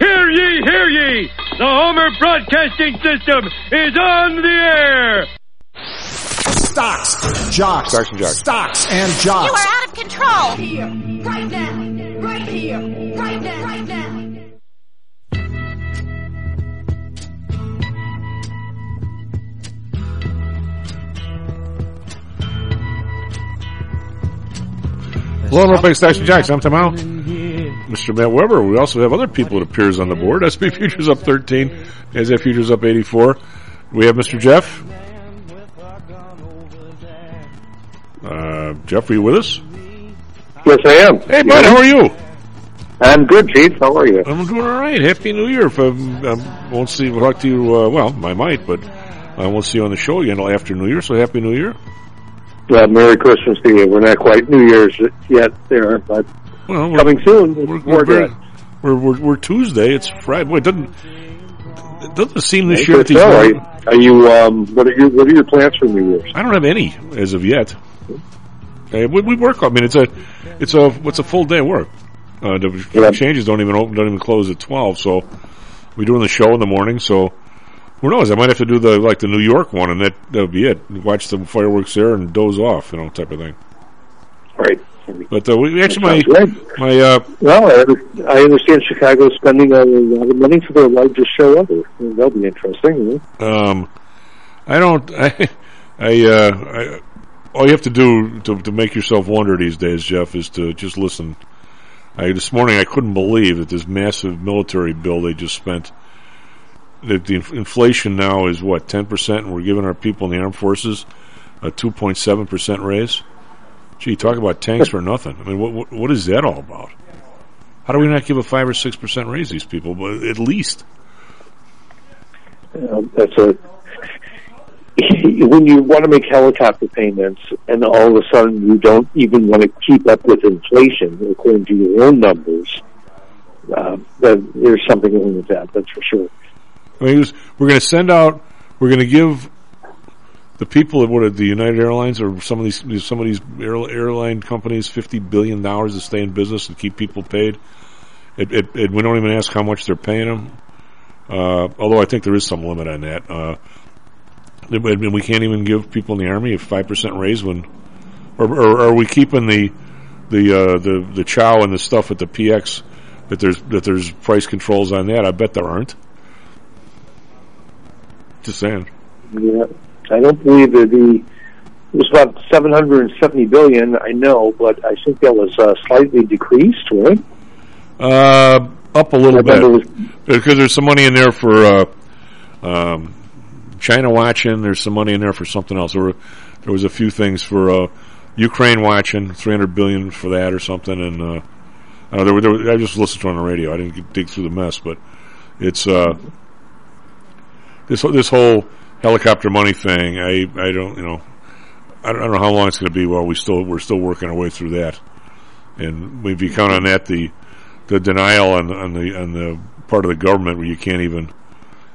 Hear ye, hear ye! The Homer Broadcasting System is on the air! Stocks, jocks, Stocks and jocks. stocks and jocks. You are out of control. Here, right now, right here, right now, right now. Hello, and welcome back and Jocks. I'm Tim Al. Mr. Matt Weber. We also have other people that appears on the board. SP Futures up 13, NASDAQ Futures up 84. We have Mr. Jeff. Uh, Jeff, are you with us? Yes, I am. Hey, bud, how are you? I'm good, Chief. How are you? I'm doing all right. Happy New Year. If um, I won't see, we'll talk to you. Uh, well, I might, but I won't see you on the show again until after New Year. So Happy New Year. Uh, Merry Christmas to you. We're not quite New Year's yet there, but Well, coming soon. we're, we're, we're, we're, we're Tuesday. It's Friday. Boy, it doesn't it doesn't seem this year. that these. Are, you- are you? Um, what are your What are your plans for New Year's? I don't have any as of yet. Okay, we, we work. I mean, it's a, it's a, what's a full day of work. Uh, the Yeah. exchanges don't even open, don't even close at twelve. So we're doing the show in the morning. So who knows? I might have to do the like the New York one, and that that'll be it. Watch the fireworks there and doze off, you know, type of thing. Right. But uh, we actually my my uh, Well, I, under- I understand Chicago's spending a lot of money for their largest show ever. That'll be interesting. Um, I don't. *laughs* I, I, uh, I, all you have to do to, to make yourself wonder these days, Jeff, is to just listen. I, this morning, I couldn't believe that this massive military bill they just spent. That the inf- inflation now is what ten percent, and we're giving our people in the armed forces a two point seven percent raise. Gee, talk about tanks for nothing. I mean, what, what what is that all about? How do we not give a five or six percent raise these people? But at least. Uh, that's a *laughs* when you want to make helicopter payments and all of a sudden you don't even want to keep up with inflation according to your own numbers, uh, then there's something wrong with that. That's for sure. I mean, was, we're going to send out. We're going to give the people at what the United Airlines or some of these some of these air, airline companies fifty billion dollars to stay in business and keep people paid. It, it, it, we don't even ask how much they're paying them. Uh, although I think there is some limit on that. Uh, mean, we can't even give people in the army a five percent raise when, or, or are we keeping the the uh, the the chow and the stuff at the PX that there's that there's price controls on that? I bet there aren't. Just saying. Yeah, I don't believe that the it was about 770 billion. I know, but I think that was uh, slightly decreased, right? Uh, up a little bit because there's some money in there for uh, um, China watching. There's some money in there for something else. There, were, there was a few things for uh, Ukraine watching, 300 billion for that or something. And uh, I know, there were, there were, I just listened to it on the radio. I didn't dig through the mess, but it's uh, this this whole helicopter money thing. I I don't you know I don't, I don't know how long it's going to be while we still we're still working our way through that. And if you count on that, the the denial on, on the on the part of the government where you can't even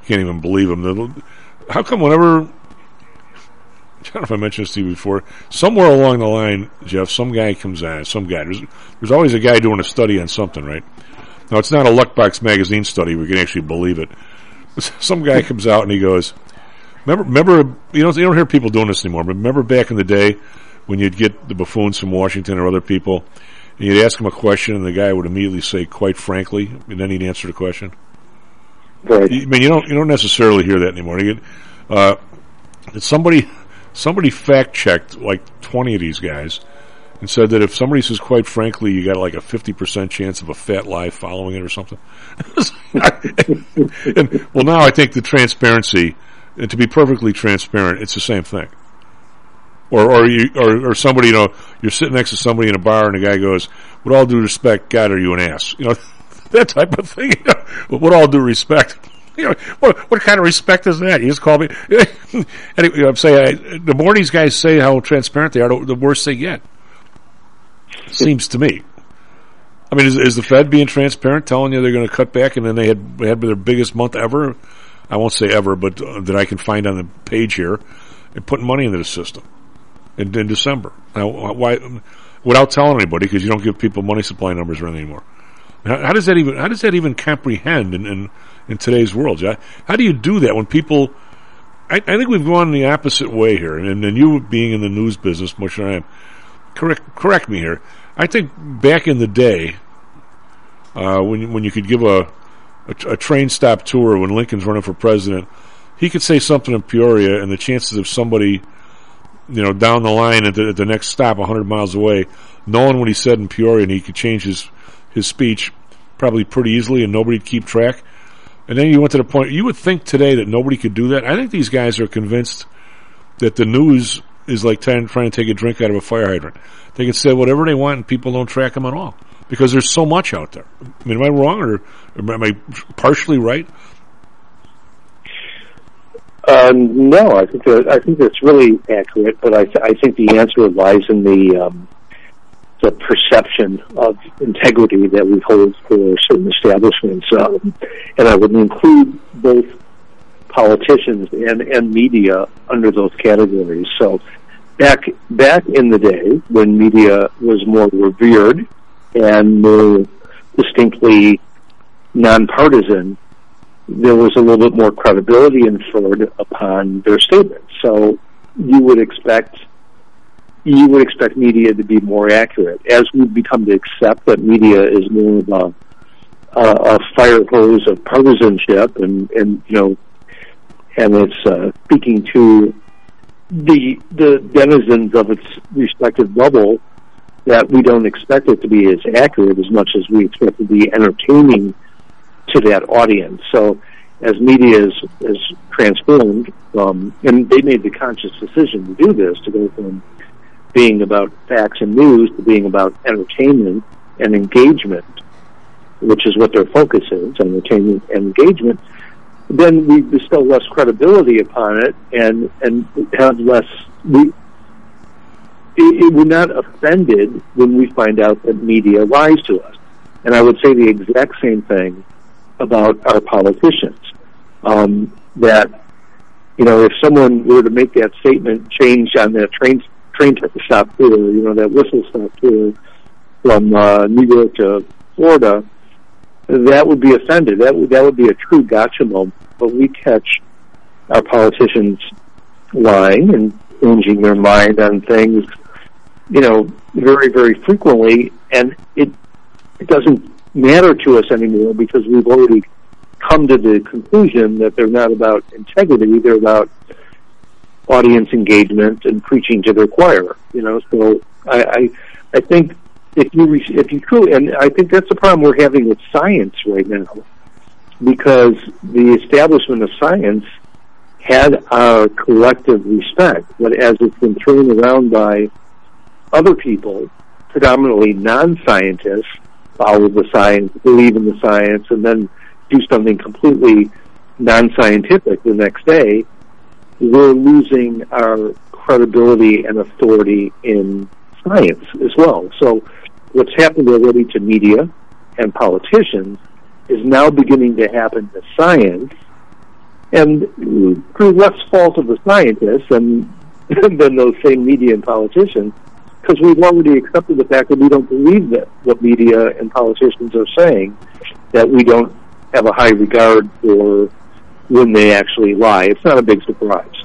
can't even believe them. The- How come whenever I don't know if I mentioned this to you before. Somewhere along the line, Jeff, some guy comes on. Some guy. There's, there's always a guy doing a study on something, right? Now it's not a Luckbox magazine study. We can actually believe it. *laughs* Some guy comes out and he goes, "Remember, remember, you don't you don't hear people doing this anymore. But remember back in the day when you'd get the buffoons from Washington or other people, and you'd ask them a question, and the guy would immediately say, "Quite frankly," and then he'd answer the question. Right. I mean, you don't you don't necessarily hear that anymore. You get, uh, somebody somebody fact checked like twenty of these guys and said that if somebody says quite frankly you got like a 50% chance of a fat lie following it or something *laughs* and, well now i think the transparency and to be perfectly transparent it's the same thing or or you or, or somebody you know you're sitting next to somebody in a bar and the guy goes with all due respect god are you an ass you know *laughs* that type of thing you know, with all due respect *laughs* you know, what, what kind of respect is that? You just call me. *laughs* anyway, I'm saying I, the more these guys say how transparent they are, the, worse they get. Seems to me. I mean, is, is the Fed being transparent, telling you they're going to cut back, and then they had they had their biggest month ever? I won't say ever, but uh, that I can find on the page here, and putting money into the system in, in December. Now, why? Without telling anybody, because you don't give people money supply numbers or anything anymore. How, how does that even? How does that even comprehend in in, in today's world? How, do you do that when people? I, I think we've gone the opposite way here, and, and you being in the news business, much as I am, correct correct me here. I think back in the day, uh, when when you could give a, a a train stop tour when Lincoln's running for president, he could say something in Peoria, and the chances of somebody, you know, down the line at the, at the next stop, hundred miles away, knowing what he said in Peoria, and he could change his his speech probably pretty easily, and nobody'd keep track. And then you went to the point you would think today that nobody could do that. I think these guys are convinced that the news is like trying, trying to take a drink out of a fire hydrant. They can say whatever they want, and people don't track them at all because there's so much out there. I mean, am I wrong or am I partially right? Uh, no, I think that, I think that's really accurate, but I, th- I think the answer lies in the um, the perception of integrity that we hold for certain establishments, um, and I would include both politicians and, and media under those categories. So back back in the day when media was more revered and more distinctly nonpartisan, there was a little bit more credibility inferred upon their statements. So you would expect you would expect media to be more accurate. As we've become to accept that media is more of a, a, a fire hose of partisanship and, and you know and it's uh, speaking to the the denizens of its respective bubble that we don't expect it to be as accurate as much as we expect it to be entertaining to that audience. So as media is, is transformed, um, and they made the conscious decision to do this, to go from being about facts and news to being about entertainment and engagement, which is what their focus is, entertainment and engagement, then we bestow less credibility upon it and and have less we it, it, we're not offended when we find out that media lies to us. And I would say the exact same thing about our politicians. Um, that you know, if someone were to make that statement change on that train train to stop tour, you know, that whistle stop tour from uh, New York to Florida, that would be offended. That would that would be a true gotcha moment. But we catch our politicians lying and changing their mind on things, you know, very very frequently, and it it doesn't matter to us anymore because we've already come to the conclusion that they're not about integrity; they're about audience engagement and preaching to their choir. You know, so I I, I think if you if you truly, and I think that's the problem we're having with science right now, because the establishment of science had our collective respect, but as it's been thrown around by other people, predominantly non-scientists, follow the science, believe in the science, and then do something completely non-scientific the next day, we're losing our credibility and authority in science as well. So what's happened already to media and politicians is now beginning to happen to science, and through less fault of the scientists and *laughs* than those same media and politicians, because we've already accepted the fact that we don't believe that what media and politicians are saying, that we don't have a high regard for when they actually lie. It's not a big surprise.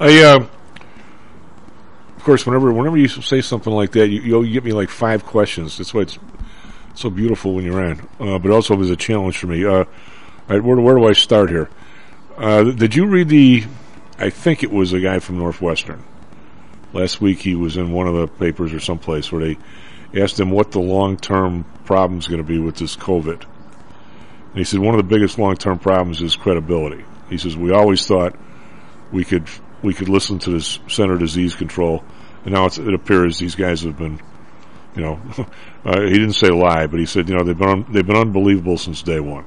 I, uh, of course, whenever whenever you say something like that, you you, get me like five questions. That's why it's so beautiful when you're on. Uh, but also, it was a challenge for me. Uh, where, where do I start here? Uh, did you read the? I think it was a guy from Northwestern. Last week, he was in one of the papers or someplace where they asked him what the long term problem is going to be with this COVID. And he said one of the biggest long term problems is credibility. He says we always thought we could we could listen to this Center Disease Control, and now it appears these guys have been, you know, *laughs* uh, he didn't say lie, but he said you know they've been un- they've been unbelievable since day one.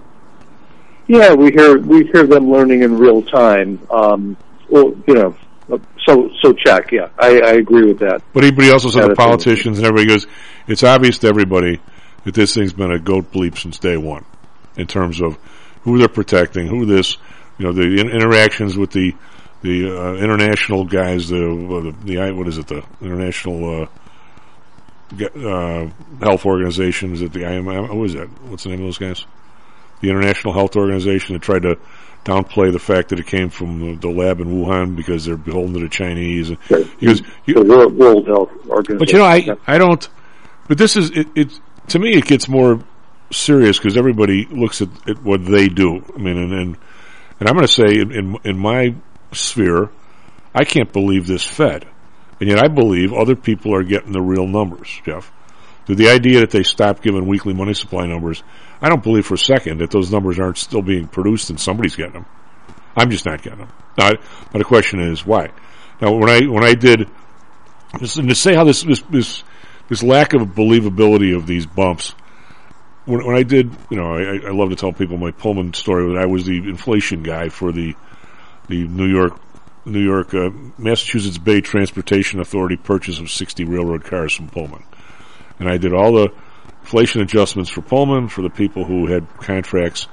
Yeah, we hear we hear them learning in real time. Um, well, you know, so so check. Yeah, I, I agree with that. But he, but he also said the politicians and everybody goes, it's obvious to everybody that this thing's been a goat bleep since day one, in terms of who they're protecting, who this, you know, the in- interactions with the the uh, international guys, the, uh, the the what is it, the international uh, uh, health organizations it the IMM? What is that? What's the name of those guys? The International Health Organization that tried to downplay the fact that it came from the, lab in Wuhan because they're beholden to the Chinese. He goes, the World, World Health Organization. but you know, I I don't. But this is it. it to me, it gets more serious because everybody looks at, at what they do. I mean, and and, and I'm going to say in, in in my sphere, I can't believe this Fed, and yet I believe other people are getting the real numbers, Jeff. To the idea that they stopped giving weekly money supply numbers, I don't believe for a second that those numbers aren't still being produced and somebody's getting them. I'm just not getting them. Now, now the question is why. Now, when I when I did and to say how this this this, this lack of believability of these bumps. When, when I did, you know, I, I love to tell people my Pullman story that I was the inflation guy for the the New York New York uh, Massachusetts Bay Transportation Authority purchase of 60 railroad cars from Pullman, and I did all the inflation adjustments for Pullman for the people who had contracts.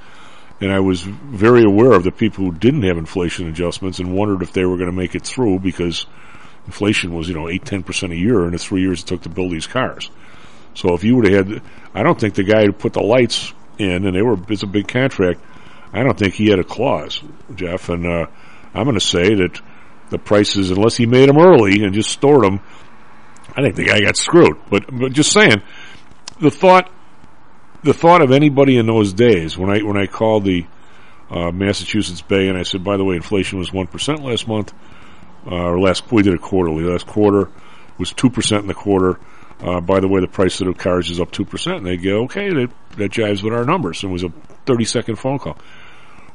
And I was very aware of the people who didn't have inflation adjustments and wondered if they were going to make it through because inflation was, you know, 8, 10% a year in the three years it took to build these cars. So if you would have had, I don't think the guy who put the lights in, and they were, it's a big contract, I don't think he had a clause, Jeff, and, uh, I'm going to say that the prices, unless he made them early and just stored them, I think the guy got screwed. But, but just saying, the thought, the thought of anybody in those days, when I, when I called the, uh, Massachusetts Bay and I said, by the way, inflation was 1% last month, uh, or last we did a quarterly. Last quarter was two percent in the quarter. Uh, by the way, the price of the cars is up two percent, and they go, okay, that that jives with our numbers. And it was a thirty second phone call.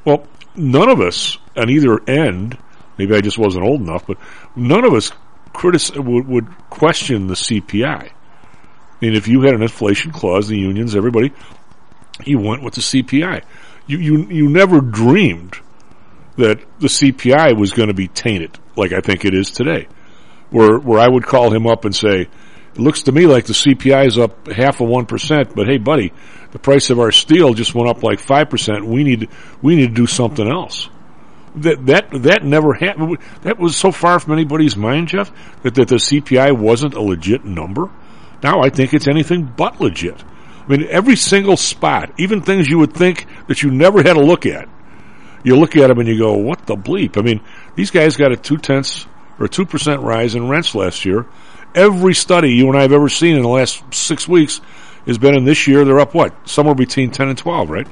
Well, none of us on either end, maybe I just wasn't old enough, but none of us critic- would, would question the CPI. Mean, if you had an inflation clause, the unions, everybody, you went with the CPI. You you you never dreamed that the CPI was going to be tainted like I think it is today. Where where I would call him up and say, "It looks to me like the CPI is up half of one percent, but hey, buddy, the price of our steel just went up like five percent. We need we need to do something else." That that that never happened. That was so far from anybody's mind, Jeff, that, that the CPI wasn't a legit number. Now I think it's anything but legit. I mean, every single spot, even things you would think that you never had a look at, you look at them and you go, what the bleep? I mean, these guys got a two tenths or a two percent rise in rents last year. Every study you and I have ever seen in the last six weeks has been in this year. They're up what? Somewhere between ten and twelve, right?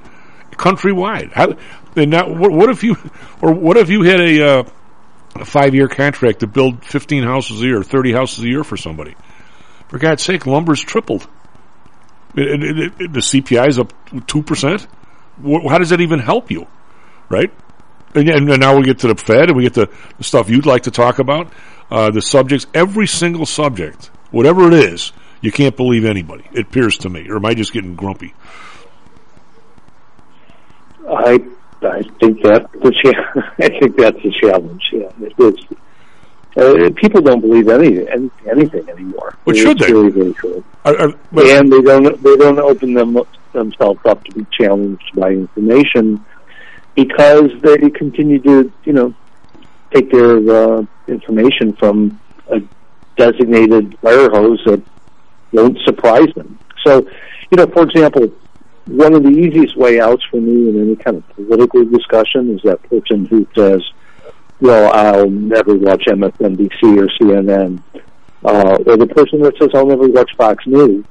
Countrywide. How, and now, what, what if you, or what if you had a, uh, a five year contract to build fifteen houses a year, thirty houses a year for somebody? For God's sake, lumber's tripled. It, it, it, the CPI is up two percent. How does that even help you? right? And, and, now we get to the Fed and we get to the stuff you'd like to talk about, uh, the subjects, every single subject, whatever it is, you can't believe anybody. It appears to me, or am I just getting grumpy? I I think that cha- *laughs* I think that's the challenge. Yeah, it is. Uh, people don't believe any, any anything anymore. It's should they? Very, very true. Are- are- and they don't they don't open them themselves up to be challenged by information because they continue to you know take their uh, information from a designated fire hose that won't surprise them. So, you know, for example, one of the easiest way outs for me in any kind of political discussion is that person who says, well, I'll never watch MSNBC or CNN, uh, or the person that says, I'll never watch Fox News.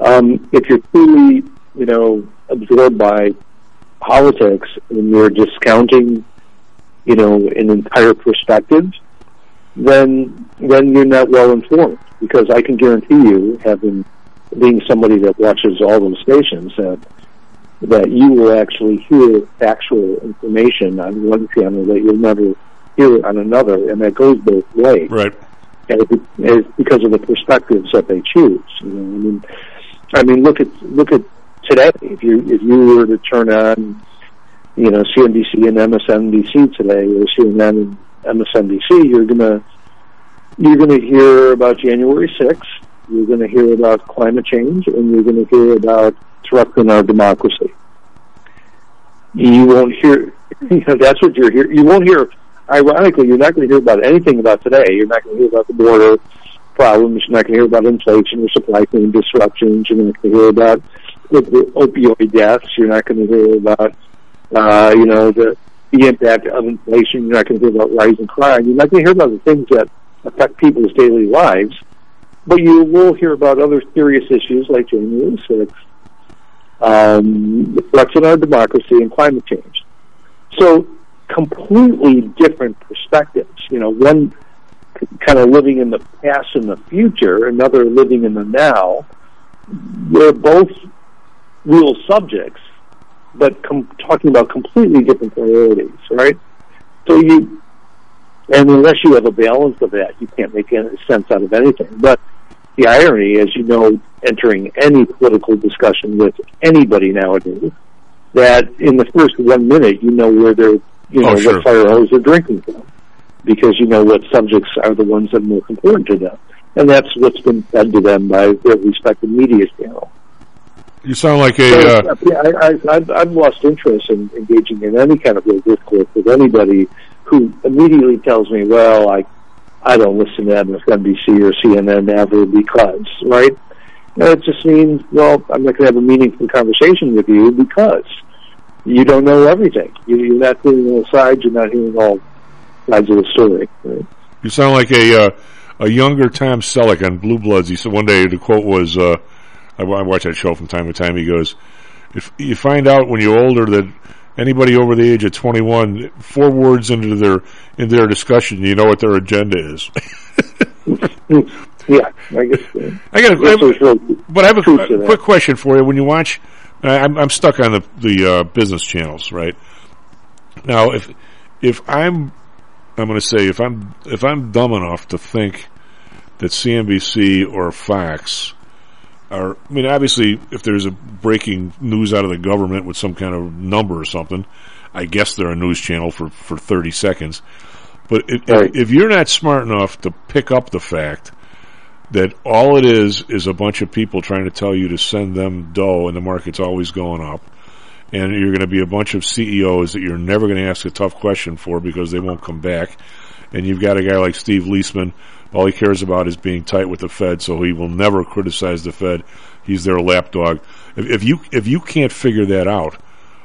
Um, if you're truly, you know, absorbed by politics and you're discounting, you know, an entire perspective, then then you're not well informed. Because I can guarantee you, having being somebody that watches all those stations, that that you will actually hear factual information on one channel that you'll never hear on another, and that goes both ways. Right. And it, it's because of the perspectives that they choose. You know, I mean, I mean, look at look at today. If you if you were to turn on, you know, CNBC and MSNBC today, or CNN and MSNBC, you're gonna you're gonna hear about January sixth. You're going to hear about climate change, and you're going to hear about threatening our democracy. You won't hear. *laughs* You know, that's what you're hearing. You won't hear. Ironically, you're not going to hear about anything about today. You're not going to hear about the border problems. You're not going to hear about inflation or supply chain disruptions. You're not going to hear about opioid deaths. You're not going to hear about, uh, you know, the the impact of inflation. You're not going to hear about rising crime. You're not going to hear about the things that affect people's daily lives. But you will hear about other serious issues like January 6th, um, threats our democracy, and climate change. So, completely different perspectives. You know, one kind of living in the past and the future, another living in the now. They're both real subjects, but com- talking about completely different priorities, right? So you, and unless you have a balance of that, you can't make any sense out of anything. But the irony, as you know, entering any political discussion with anybody nowadays, that in the first one minute you know where they're, you know, Oh, sure. what fire hose they're drinking from, because you know what subjects are the ones that are most important to them, and that's what's been fed to them by their respective media channel. You sound like a. So, Uh, I, I, I've, I've lost interest in engaging in any kind of real discourse with anybody who immediately tells me, "Well, I, I don't listen to MSNBC or CNN ever because," right? It just means, well, I'm not going to have a meaningful conversation with you because you don't know everything. You, you're not hearing all sides. You're not hearing all sides of the story. Right? You sound like a uh, a younger Tom Selleck on Blue Bloods. He said one day the quote was, uh, I, I watch that show from time to time. He goes, "If you find out when you're older that anybody over the age of 21, four words into their into their discussion, you know what their agenda is." *laughs* yeah, I guess. Uh, I got a, but I have a, a quick question for you. When you watch, I- I'm, I'm stuck on the the uh, business channels, right? Now, if if I'm, I'm going to say if I'm if I'm dumb enough to think that CNBC or Fox are, I mean, obviously, if there's a breaking news out of the government with some kind of number or something, I guess they're a news channel for for 30 seconds. But if, if, if you're not smart enough to pick up the fact that all it is is a bunch of people trying to tell you to send them dough and the market's always going up, and you're going to be a bunch of CEOs that you're never going to ask a tough question for because they won't come back, and you've got a guy like Steve Liesman, all he cares about is being tight with the Fed, so he will never criticize the Fed. He's their lapdog. If, if you if you can't figure that out,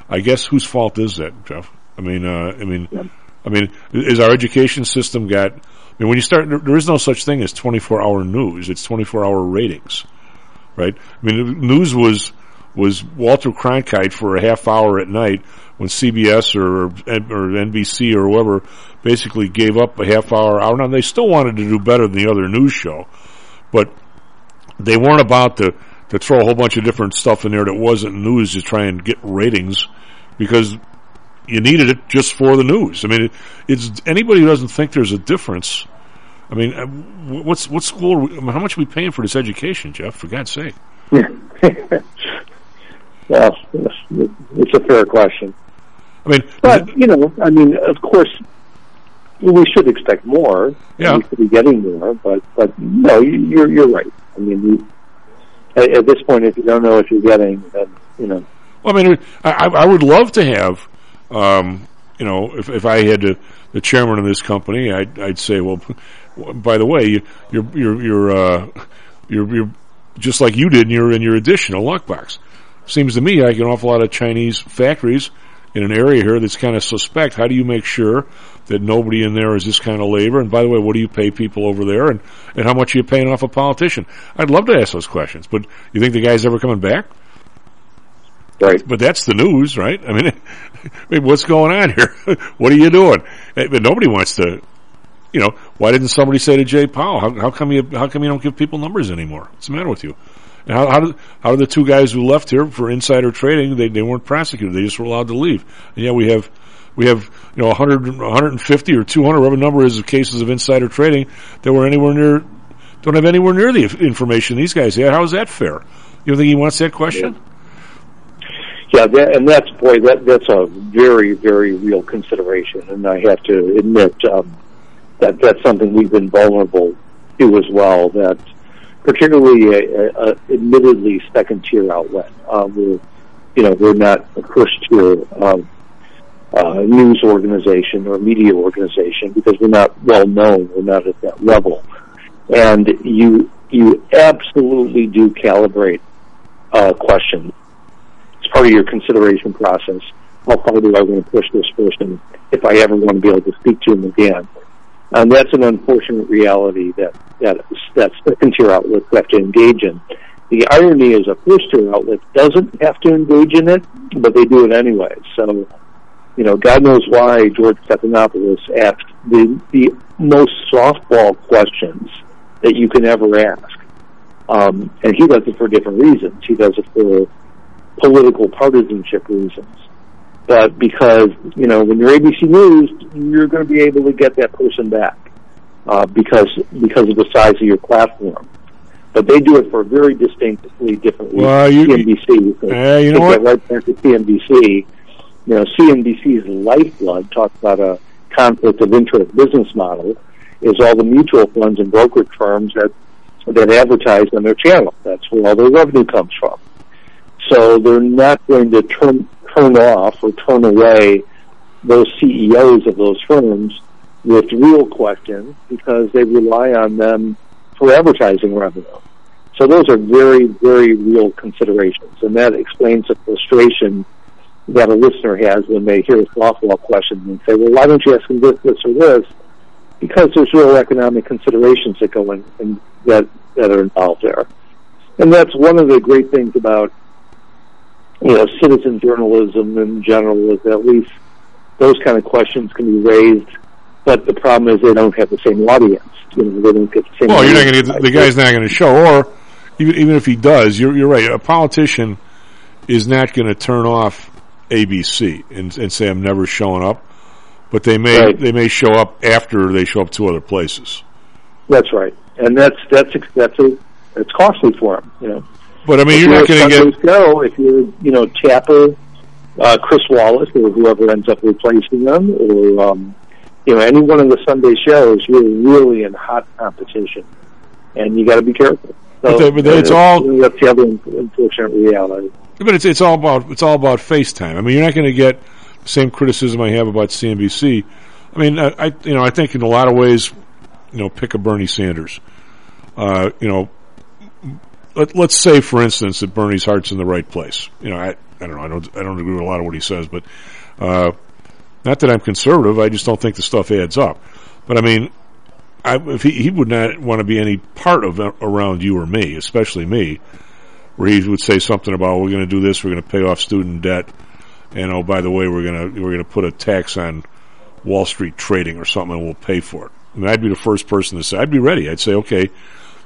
I guess whose fault is that, Jeff? I mean, uh, I mean, I mean, is our education system got? I mean, when you start, there, there is no such thing as 24 hour news. It's 24 hour ratings, right? I mean, news was was Walter Cronkite for a half hour at night when CBS or or NBC or whoever basically gave up a half hour hour. Now they still wanted to do better than the other news show, but they weren't about to to throw a whole bunch of different stuff in there that wasn't news to try and get ratings because you needed it just for the news. I mean, it, it's anybody who doesn't think there's a difference. I mean, uh, what's what school? Are we, I mean, how much are we paying for this education, Jeff? For God's sake! Yeah. *laughs* Well, it's a fair question. I mean, but you know, I mean, of course, we should expect more. Yeah. we should be getting more. But but no, you- you're you're right. I mean, you, at, at this point, if you don't know what you're getting, then you know. Well, I mean, I, I I would love to have, um, you know, if, if I had to, the chairman of this company, I'd, I'd say, well, *laughs* by the way, you, you're you're you're uh, you're, you're just like you did in your in your additional lockbox. Seems to me like an awful lot of Chinese factories in an area here that's kind of suspect. How do you make sure that nobody in there is this kind of labor? And by the way, what do you pay people over there? And, and how much are you paying off a politician? I'd love to ask those questions, but you think the guy's ever coming back? Right. But that's the news, right? I mean, *laughs* what's going on here? *laughs* what are you doing? But nobody wants to, you know, why didn't somebody say to Jay Powell, how, how come you, how come you don't give people numbers anymore? What's the matter with you? How, how did, how did the two guys who left here for insider trading, they, they weren't prosecuted. They just were allowed to leave. And yeah, we have, we have, you know, 100, 150 or 200, whatever number is of cases of insider trading that were anywhere near, don't have anywhere near the information these guys had. How is that fair? You think he wants that question? Yeah, that, and that's boy, that that's a very very real consideration, and I have to admit um, that that's something we've been vulnerable to as well. That particularly a, a, a admittedly second tier outlet, uh, we're you know we're not a first tier um, uh, news organization or media organization because we're not well known. We're not at that level, and you you absolutely do calibrate uh, questions it's part of your consideration process. How far do I want to push this person if I ever want to be able to speak to him again? And that's an unfortunate reality that that that second tier outlets have to engage in. The irony is a first tier outlet doesn't have to engage in it, but they do it anyway. So, you know, God knows why George Stephanopoulos asked the the most softball questions that you can ever ask. Um, and he does it for different reasons. He does it for political partisanship reasons. But because, you know, when you're ABC News, you're going to be able to get that person back, uh, because, because of the size of your platform. But they do it for very distinctly different. Well, you- CNBC, so Uh, you know what? right back to CNBC. You know, CNBC's lifeblood, talk about a conflict of interest business model, is all the mutual funds and brokerage firms that, that advertise on their channel. That's where all their revenue comes from. So they're not going to turn turn off or turn away those CEOs of those firms with real questions because they rely on them for advertising revenue. So those are very, very real considerations, and that explains the frustration that a listener has when they hear a softball question and say, "Well, why don't you ask them this, this, or this?" Because there's real economic considerations that go in, in that that are involved there, and that's one of the great things about you know, citizen journalism in general is at least those kind of questions can be raised, but the problem is they don't have the same audience. You know, they don't get the same. Well, you're not going to get the guy's not going to show, or even even if he does, you're you're right. A politician is not going to turn off ABC and, and say I'm never showing up, but they may Right. they may show up after they show up to other places. That's right, and that's that's that's a it's costly for them. You know, But I mean, If you're not going to get show if you're you know Tapper, uh, Chris Wallace, or whoever ends up replacing them, or um, you know any one of the Sunday shows, you're really in hot competition, and you got to be careful. But they- but they- it's uh, all- that's the other unfortunate reality. But it's it's all about it's all about FaceTime. I mean, you're not going to get the same criticism I have about CNBC. I mean, I, I you know I think in a lot of ways, you know, pick a Bernie Sanders. Uh, you know, let, let's say for instance that Bernie's heart's in the right place. You know, I I don't know, I don't I don't agree with a lot of what he says, but uh, not that I'm conservative. I just don't think the stuff adds up. But I mean, I, if he, he would not want to be any part of around you or me, especially me, where he would say something about we're going to do this, we're going to pay off student debt, and oh by the way, we're going to we're going to put a tax on Wall Street trading or something, and we'll pay for it. Mean, I'd be the first person to say I'd be ready. I'd say, okay,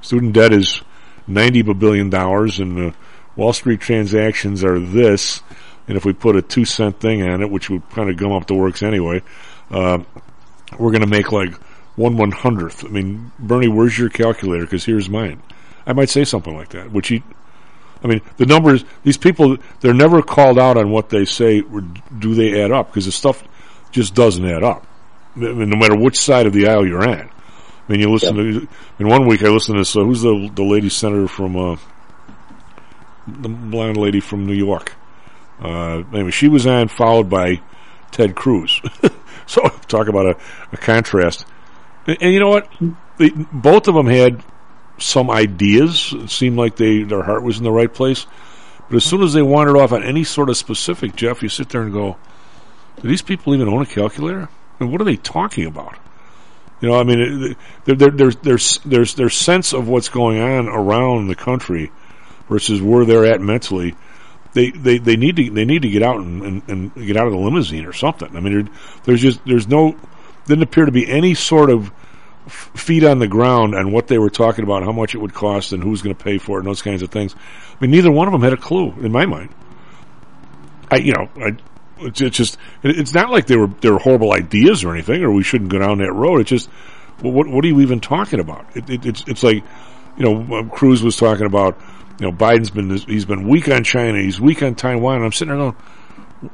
student debt is ninety billion dollars, and the Wall Street transactions are this, and if we put a two cent thing on it, which would kind of gum up the works anyway, uh, we're going to make like one one hundredth. I mean, Bernie, where's your calculator? Because here's mine. I might say something like that, which he. I mean, the numbers. These people, they're never called out on what they say. Do they add up? Because the stuff just doesn't add up. I mean, no matter which side of the aisle you're on. I mean, you listen to. In one week, I listened to. Uh, who's the the lady senator from uh, the blonde lady from New York? Uh, anyway, she was on, followed by Ted Cruz. *laughs* so talk about a, a contrast. And, and you know what? Both of them had some ideas. It seemed like they their heart was in the right place. But as soon as they wandered off on any sort of specific, Jeff, you sit there and go, "Do these people even own a calculator? And what are they talking about?" You know, I mean, there's there's there's their sense of what's going on around the country versus where they're at mentally. They, they, they need to they need to get out and, and, and get out of the limousine or something. I mean, there's just there's no didn't appear to be any sort of feet on the ground on what they were talking about, how much it would cost, and who's going to pay for it, and those kinds of things. I mean, neither one of them had a clue in my mind. I, you know, I, it's, just it's not like they were, they were horrible ideas or anything, or we shouldn't go down that road. It's just, what, what are you even talking about? It, it, it's, it's like, you know, um, Cruz was talking about, you know, Biden's been he's been weak on China, he's weak on Taiwan, I'm sitting there going,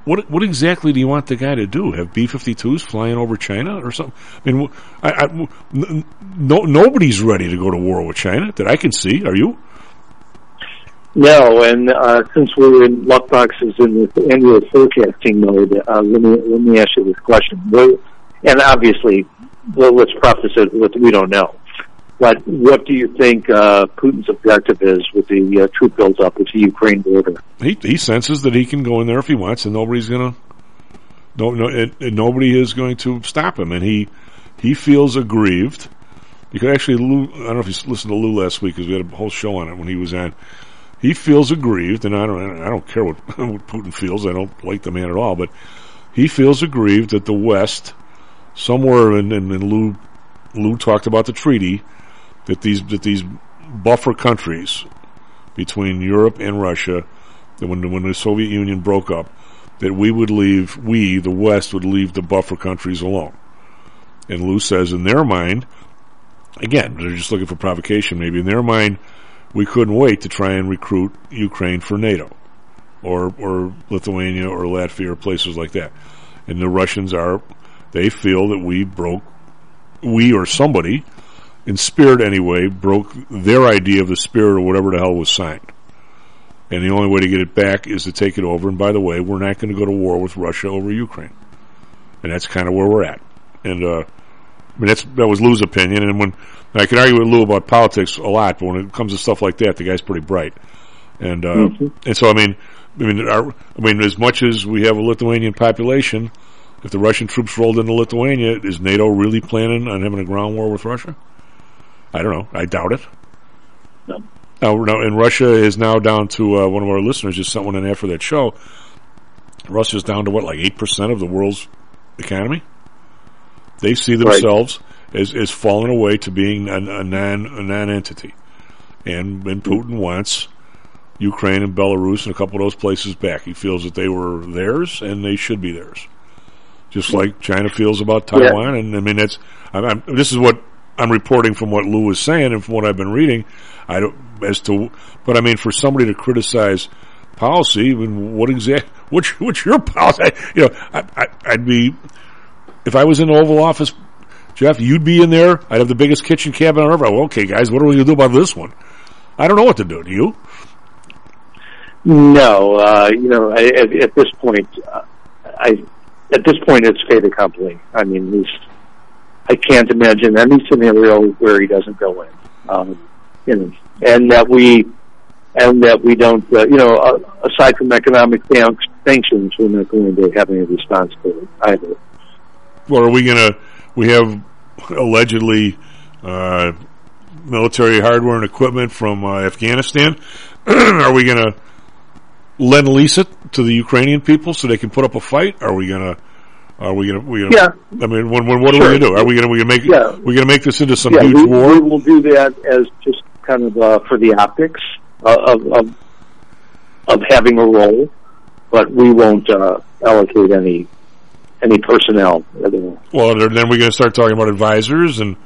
what, what exactly do you want the guy to do? Have B-52s flying over China or something? I mean, I, I, no, nobody's ready to go to war with China that I can see. Are you? No, and uh, since we're in Luckboxes in the annual forecasting mode, uh, let me let me ask you this question. What, and obviously, well, let's preface it with we don't know. But what do you think uh, Putin's objective is with the uh, troop buildup at the Ukraine border? he he senses that he can go in there if he wants, and nobody's gonna no no nobody is going to stop him, and he he feels aggrieved. You could actually, Lou, I don't know if you listened to Lou last week because we had a whole show on it when he was on. He feels aggrieved, and I don't I don't care what, *laughs* what Putin feels. I don't like the man at all, but he feels aggrieved that the West, somewhere in, in, in Lou Lou talked about the treaty that these that these buffer countries between Europe and Russia that when when the Soviet Union broke up, that we would leave we the West would leave the buffer countries alone. And Lou says in their mind, again, they're just looking for provocation. Maybe in their mind, we couldn't wait to try and recruit Ukraine for NATO, or or Lithuania or Latvia or places like that. And the Russians are, they feel that we broke, we or somebody, in spirit anyway, broke their idea of the spirit or whatever the hell was signed. And the only way to get it back is to take it over. And by the way, we're not going to go to war with Russia over Ukraine. And that's kind of where we're at. And, uh, I mean, that's, that was Lou's opinion. And when, and I can argue with Lou about politics a lot, but when it comes to stuff like that, the guy's pretty bright. And, uh, Mhm. and so, I mean, I mean, our, I mean, as much as we have a Lithuanian population, if the Russian troops rolled into Lithuania, is NATO really planning on having a ground war with Russia? I don't know. I doubt it. No. Now, now, and Russia is now down to uh, one of our listeners just sent one in after that show. Russia's down to what, like eight percent of the world's economy. They see themselves as as falling away to being a, a non a non entity, and and Putin wants Ukraine and Belarus and a couple of those places back. He feels that they were theirs and they should be theirs, just like China feels about Yeah. Taiwan. And I mean, that's I'm, I'm, this is what I'm reporting from what Lou was saying and from what I've been reading. I don't as to, but I mean, for somebody to criticize policy, I mean, what exact what's what's your *laughs* policy? You know, I, I, I'd be if I was in the Oval Office. Jeff, you'd be in there. I'd have the biggest kitchen cabinet on earth. Well, okay, guys, what are we going to do about this one? I don't know what to do. Do you? No, uh, you know, I, at, at this point, uh, I at this point it's fait accompli. I mean, he's, I can't imagine any scenario where he doesn't go in. Um, you know, and that we and that we don't, uh, you know, uh, aside from economic sanctions, we're not going to have any response to it either. Well, are we going to? We have allegedly uh, military hardware and equipment from uh, Afghanistan. *clears throat* are we going to lend lease it to the Ukrainian people so they can put up a fight? Are we going to? Are we going to? Yeah. I mean, when, when, what are we going to do? Are we going to? We going to make? Yeah. We going to make this into some yeah, huge we, war? we will do that as just kind of uh, for the optics uh, of, of of having a role, but we won't uh, allocate any any personnel. Well, then we're going to start talking about advisors, and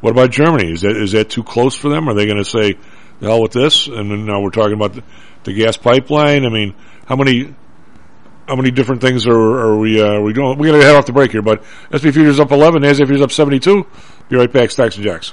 what about Germany? Is that is that too close for them? Are they going to say, "The hell with this"? And then now we're talking about the, the gas pipeline. I mean, how many how many different things are, are we uh, are we doing? We're going to head off the break here, but SP futures up eleven, NASDAQ futures up seventy two. Be right back, Stocks and Jocks.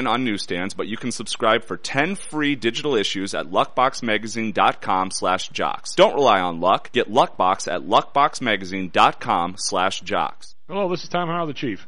on newsstands, but you can subscribe for 10 free digital issues at luckboxmagazine.com slash jocks. Don't rely on luck. Get Luckbox at luckboxmagazine.com slash jocks. Hello, this is Tom Howell, the Chief.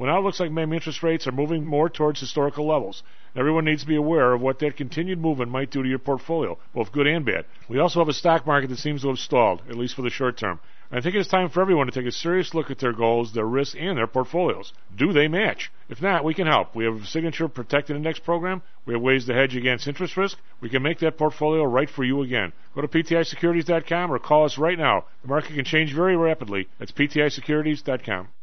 Well, now it looks like maybe interest rates are moving more towards historical levels. Everyone needs to be aware of what that continued movement might do to your portfolio, both good and bad. We also have a stock market that seems to have stalled, at least for the short term. I think it's time for everyone to take a serious look at their goals, their risks, and their portfolios. Do they match? If not, we can help. We have a signature protected index program. We have ways to hedge against interest risk. We can make that portfolio right for you again. Go to PTIsecurities.com or call us right now. The market can change very rapidly. That's PTIsecurities.com.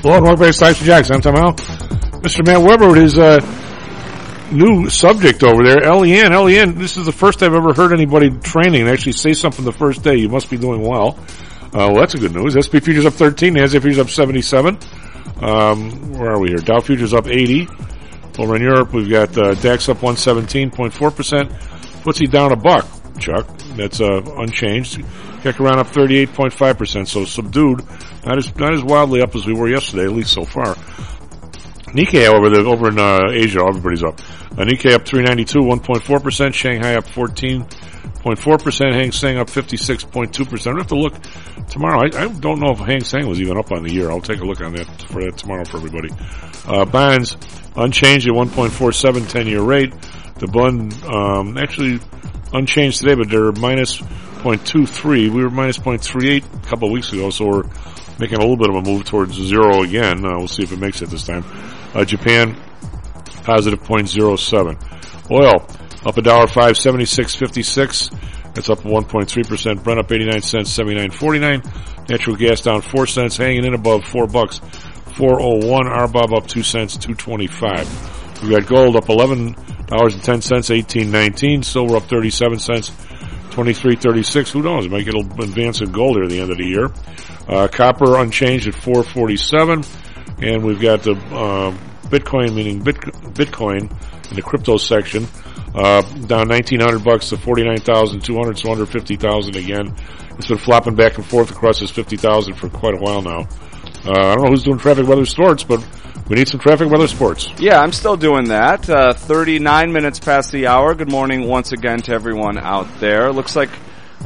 Hello and welcome back to Stocks and Jocks. I'm Tom Howell. Mr. Matt Weber with his uh, new subject over there, LEN. LEN, this is the first I've ever heard anybody training and actually say something the first day. You must be doing well. Uh, well, that's a good news. SP futures up 13, NASDAQ futures up 77. Um, where are we here? Dow futures up 80. Over in Europe, we've got uh, DAX up 117.4%. FTSE down a buck, Chuck. That's uh, unchanged. Around up 38.5%, so subdued. Not as not as wildly up as we were yesterday, at least so far. Nikkei the over in uh, Asia, everybody's up. Uh, Nikkei up 392, 1.4%. Shanghai up 14.4%. Hang Seng up 56.2%. I have to look tomorrow. I, I don't know if Hang Seng was even up on the year. I'll take a look on that for that tomorrow for everybody. Uh, bonds unchanged at 1.47 10 year rate. The bund um, actually unchanged today, but they're minus 0.23. We were minus 0.38 a couple of weeks ago, so we're making a little bit of a move towards zero again. Uh, we'll see if it makes it this time. Uh, Japan, positive 0.07. Oil, up a dollar five, seventy-six fifty-six. That's up 1.3%. Brent up 89 cents, 79.49. Natural gas down 4 cents, hanging in above 4 bucks. 401. RBOB up 2 cents, 225. We got gold up $11.10, 18.19. Silver up 37 cents, 23.36. Who knows? Get an advance in gold here at the end of the year. Uh, copper unchanged at 447. And we've got the, uh, Bitcoin, meaning Bit- Bitcoin in the crypto section, uh, down 1900 bucks to 49,200, so under 50,000 again. It's been flopping back and forth across this 50,000 for quite a while now. Uh, I don't know who's doing traffic weather sports, but we need some traffic weather sports. Yeah, I'm still doing that. Uh, 39 minutes past the hour. Good morning once again to everyone out there. Looks like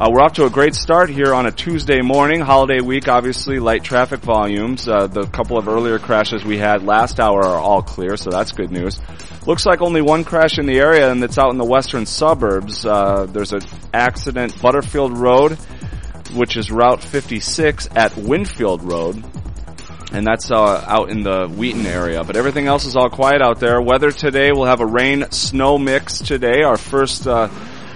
Uh, we're off to a great start here on a Tuesday morning, holiday week. Obviously, light traffic volumes. Uh, the couple of earlier crashes we had last hour are all clear, so that's good news. Looks like only one crash in the area, and it's out in the western suburbs. Uh, there's an accident, Butterfield Road, which is Route 56 at Winfield Road and that's uh, out in the Wheaton area. But everything else is all quiet out there. Weather today, we'll have a rain snow mix today. Our first uh,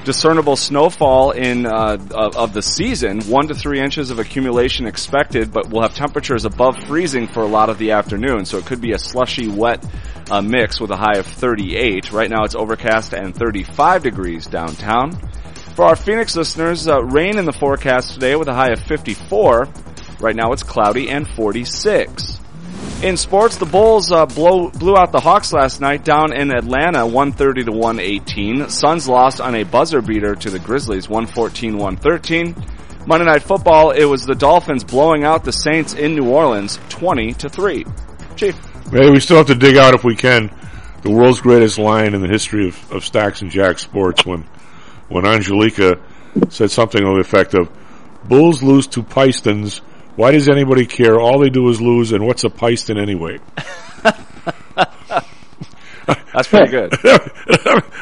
discernible snowfall in uh, of, of the season. One to three inches of accumulation expected, but we'll have temperatures above freezing for a lot of the afternoon. So it could be a slushy, wet uh, mix with a high of 38. Right now, it's overcast and 35 degrees downtown. For our Phoenix listeners, uh, rain in the forecast today with a high of 54. Right now it's cloudy and 46. In sports, the Bulls uh, blow, blew out the Hawks last night down in Atlanta 130 to 118. Suns lost on a buzzer beater to the Grizzlies 114-113. Monday Night Football, it was the Dolphins blowing out the Saints in New Orleans 20 to 3. Chief. Maybe we still have to dig out if we can the world's greatest line in the history of, of Stacks and Jack sports when when Angelica said something to the effect of Bulls lose to Pistons why does anybody care? All they do is lose, and what's a Piston anyway? That's pretty good. *laughs*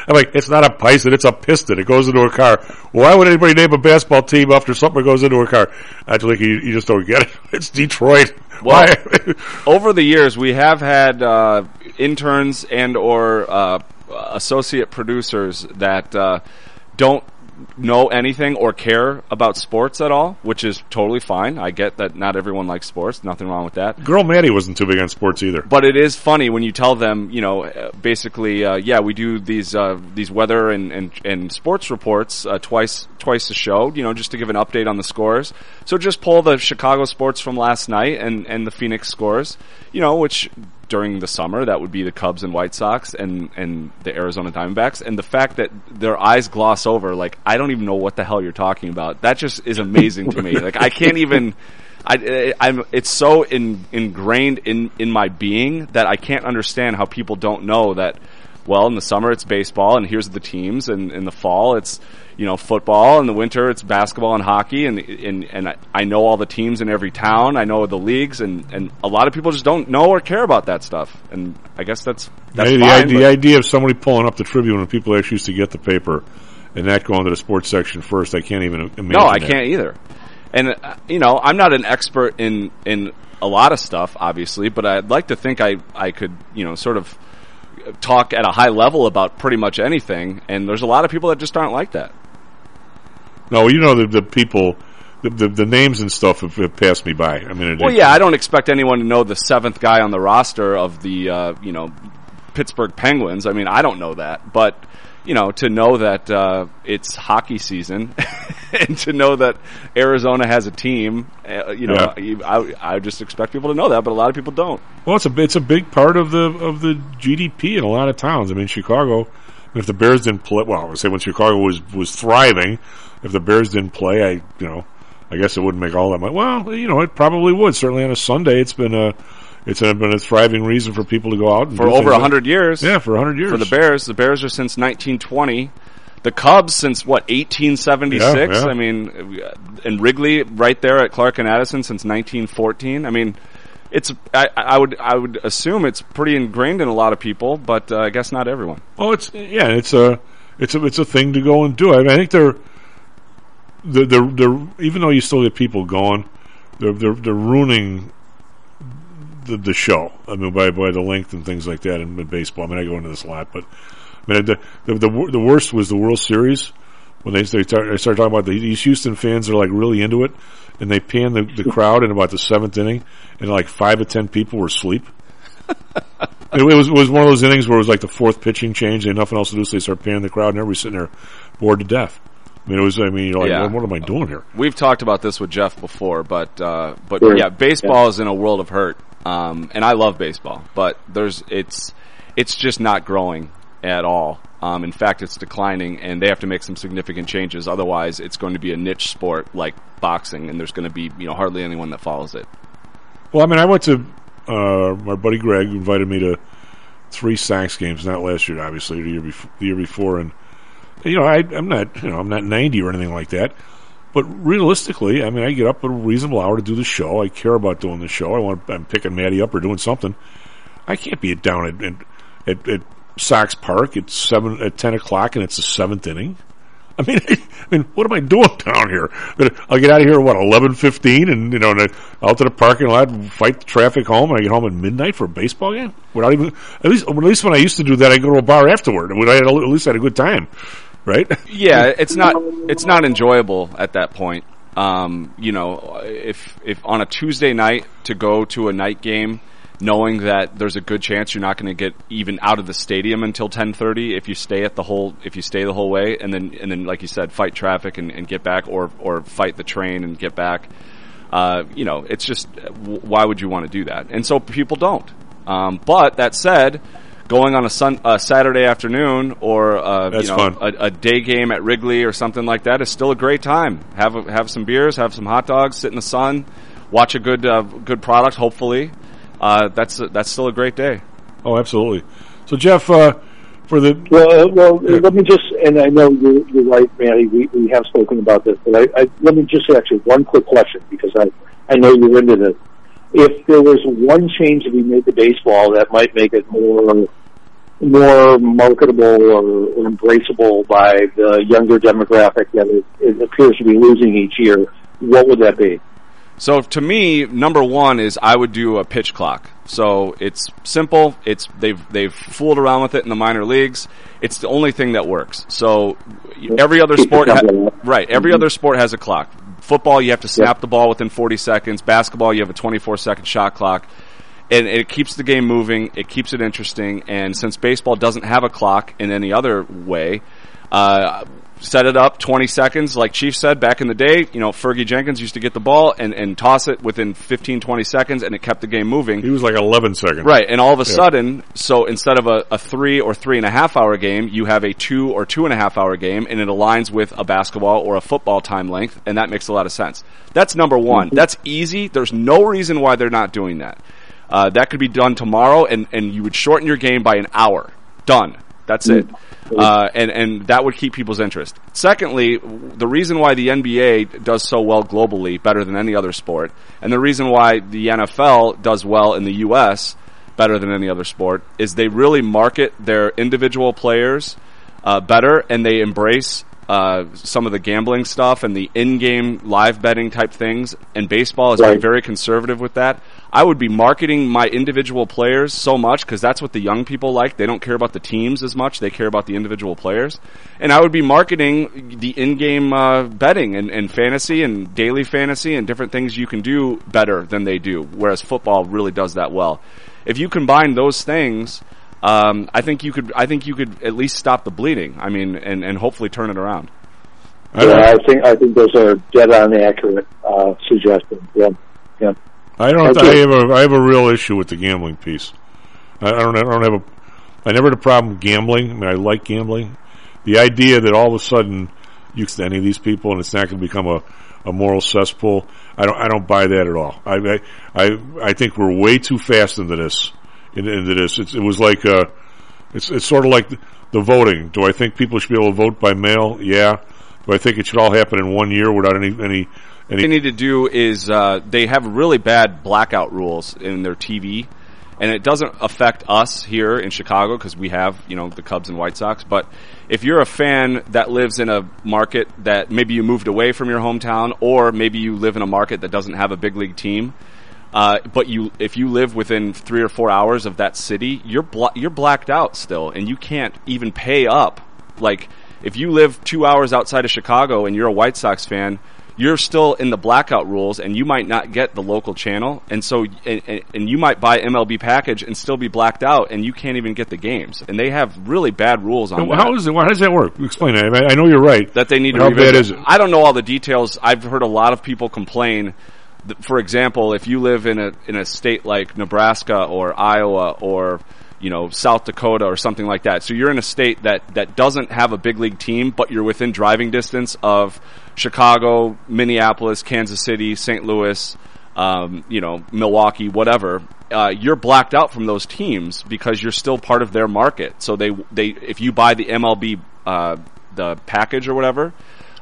I'm like, it's not a Piston, it's a piston. It goes into a car. Why would anybody name a basketball team after something goes into a car? Actually, you, you just don't get it. *laughs* It's Detroit. Well, *laughs* over the years, we have had uh, interns and or uh, associate producers that uh, don't know anything or care about sports at all, which is totally fine. I get that not everyone likes sports. Nothing wrong with that. Girl Maddie wasn't too big on sports either. But it is funny when you tell them, you know, uh, basically, uh, yeah, we do these uh, these weather and, and, and sports reports uh, twice twice a show, you know, just to give an update on the scores. So just pull the Chicago sports from last night and, and the Phoenix scores, you know, which during the summer, that would be the Cubs and White Sox and, and the Arizona Diamondbacks. And the fact that their eyes gloss over, like, I don't even know what the hell you're talking about. That just is amazing to me. *laughs* Like, I can't even, I, I'm, it's so in, ingrained in, in my being that I can't understand how people don't know that, well, in the summer it's baseball and here's the teams and in the fall it's, you know, football. In the winter, it's basketball and hockey, and and and I know all the teams in every town. I know the leagues, and and a lot of people just don't know or care about that stuff. And I guess that's that's the, fine. the idea of somebody pulling up the Tribune when people actually used to get the paper and that going to the sports section first, I can't even imagine. No, I that. can't either. And uh, you know, I'm not an expert in in a lot of stuff, obviously, but I'd like to think I I could you know sort of talk at a high level about pretty much anything. And there's a lot of people that just aren't like that. No, you know the the people, the the, the names and stuff have, have passed me by. I mean, it, Well, yeah, I don't expect anyone to know the seventh guy on the roster of the uh, you know Pittsburgh Penguins. I mean, I don't know that, but you know, to know that uh, it's hockey season *laughs* and to know that Arizona has a team, uh, you know, I, I just expect people to know that, but a lot of people don't. Well, it's a it's a big part of the of the GDP in a lot of towns. I mean, Chicago. If the Bears didn't play, well, I would say when Chicago was was thriving, if the Bears didn't play, I you know, I guess it wouldn't make all that much. Well, you know, it probably would. Certainly on a Sunday, it's been a it's been a thriving reason for people to go out and for over a hundred years. Yeah, for a hundred years for the Bears. The Bears are since 1920. The Cubs since what 1876. Yeah, yeah. I mean, and Wrigley right there at Clark and Addison since 1914. I mean, it's I, I would I would assume it's pretty ingrained in a lot of people, but uh, I guess not everyone. Oh, it's yeah, it's a it's a it's a thing to go and do. I, mean, I think they're they're, they're they're even though you still get people going, they're they're they're ruining the the show. I mean, by by the length and things like that in, in baseball. I mean, I go into this a lot, but I mean, the the the, the worst was the World Series when they they start, they started talking about the, these Houston fans are like really into it, and they pan the, the crowd in about the seventh inning, and like five to ten people were asleep. *laughs* it, was it was one of those innings where it was like the fourth pitching change, they had nothing else to do, so they start panning the crowd, and everybody's sitting there bored to death. I mean, it was. I mean, you're like, Yeah. what am I doing here? We've talked about this with Jeff before, but uh, but Sure. yeah, baseball Yeah. is in a world of hurt, um, and I love baseball, but there's it's it's just not growing at all. Um, in fact, it's declining, and they have to make some significant changes. Otherwise, it's going to be a niche sport like boxing, and there's going to be you know hardly anyone that follows it. Well, I mean, I went to uh, my buddy Greg invited me to three Saints games, not last year, obviously, the year before, the year before, and you know, I, I'm not, you know, I'm not 90 or anything like that, But realistically, I mean, I get up at a reasonable hour to do the show. I care about doing the show. I want. I'm picking Maddie up or doing something. I can't be down at at, at, at Sox Park at seven at ten o'clock and it's the seventh inning. I mean, *laughs* I mean, what am I doing down here? I'll get out of here at what eleven fifteen, and you know, and out to the parking lot, fight the traffic home, and I get home at midnight for a baseball game. Without even at least at least when I used to do that, I go to a bar afterward. When I had, at least I had a good time, right? yeah, it's not it's not enjoyable at that point. Um, you know, if if on a Tuesday night to go to a night game knowing that there's a good chance you're not going to get even out of the stadium until 10:30 if you stay at the whole if you stay the whole way and then and then like you said fight traffic and, and get back or or fight the train and get back uh, you know it's just why would you want to do that and so people don't um, but that said going on a sun a Saturday afternoon or uh, you know a, a, day game at Wrigley or something like that is still a great time have a, have some beers have some hot dogs sit in the sun watch a good uh, good product hopefully uh, that's that's still a great day. Oh, absolutely. So, Jeff, uh, for the well, well, yeah. let me just, and I know you're, you're right, Manny. We, we have spoken about this, but I, I, let me just ask you one quick question because I I know you're into this. If there was one change to be made to baseball that might make it more more marketable or, or embraceable by the younger demographic that it, it appears to be losing each year, what would that be? So to me, number one is I would do a pitch clock. So it's simple. It's they've they've fooled around with it in the minor leagues. It's the only thing that works. So every other sport, ha- right? Every mm-hmm. other sport has a clock. Football, you have to snap the ball within 40 seconds. Basketball, you have a 24 second shot clock. And it keeps the game moving. It keeps it interesting. And since baseball doesn't have a clock in any other way, uh, set it up 20 seconds, like Chief said back in the day. You know, Fergie Jenkins used to get the ball and, and toss it within 15, 20 seconds, and it kept the game moving. He was like 11 seconds. Right, and all of a yeah. sudden, so instead of a, a three or three and a half hour game, you have a two or two and a half hour game, and it aligns with a basketball or a football time length, and that makes a lot of sense. That's number one. Mm-hmm. That's easy. There's no reason why they're not doing that. Uh, that could be done tomorrow, and, and you would shorten your game by an hour. Done. That's it. Uh, and, and that would keep people's interest. Secondly, the reason why the NBA does so well globally, better than any other sport, and the reason why the NFL does well in the U.S. better than any other sport, is they really market their individual players uh, better and they embrace uh, some of the gambling stuff and the in-game live betting type things. And baseball is right. very conservative with that. I would be marketing my individual players so much because that's what the young people like. They don't care about the teams as much; they care about the individual players. And I would be marketing the in-game uh, betting and, and fantasy and daily fantasy and different things you can do better than they do. Whereas football really does that well. If you combine those things um, I think you could. I think you could at least stop the bleeding. I mean, and, and hopefully turn it around. Yeah, I think I think those are dead on accurate uh, suggestions. Yeah, yeah. I don't. I have a I have a real issue with the gambling piece. I, I don't. I don't have a. I never had a problem gambling. I mean, I like gambling. The idea that all of a sudden you can any of these people and it's not going to become a, a moral cesspool. I don't. I don't buy that at all. I I I think we're way too fast into this into this. It's, it was like uh, it's it's sort of like the, the voting. Do I think people should be able to vote by mail? Yeah. Do I think it should all happen in one year without any any what they need to do is uh, they have really bad blackout rules in their TV, and it doesn't affect us here in Chicago because we have you know the Cubs and White Sox. But if you're a fan that lives in a market that maybe you moved away from your hometown, or maybe you live in a market that doesn't have a big league team, uh, but you, if you live within three or four hours of that city, you're bla- you're blacked out still, and you can't even pay up. Like if you live two hours outside of Chicago and you're a White Sox fan, you're still in the blackout rules, and you might not get the local channel, and so and, and you might buy MLB package and still be blacked out, and you can't even get the games. And they have really bad rules on. How is it? How does that work? Explain it. I know you're right. That they need to. How bad is it? I don't know all the details. I've heard a lot of people complain for example, if you live in a in a state like Nebraska or Iowa or you know South Dakota or something like that, so you're in a state that that doesn't have a big league team, but you're within driving distance of Chicago, Minneapolis, Kansas City, St. Louis, um, you know Milwaukee, whatever. Uh, you're blacked out from those teams because you're still part of their market. So they they if you buy the MLB uh, the package or whatever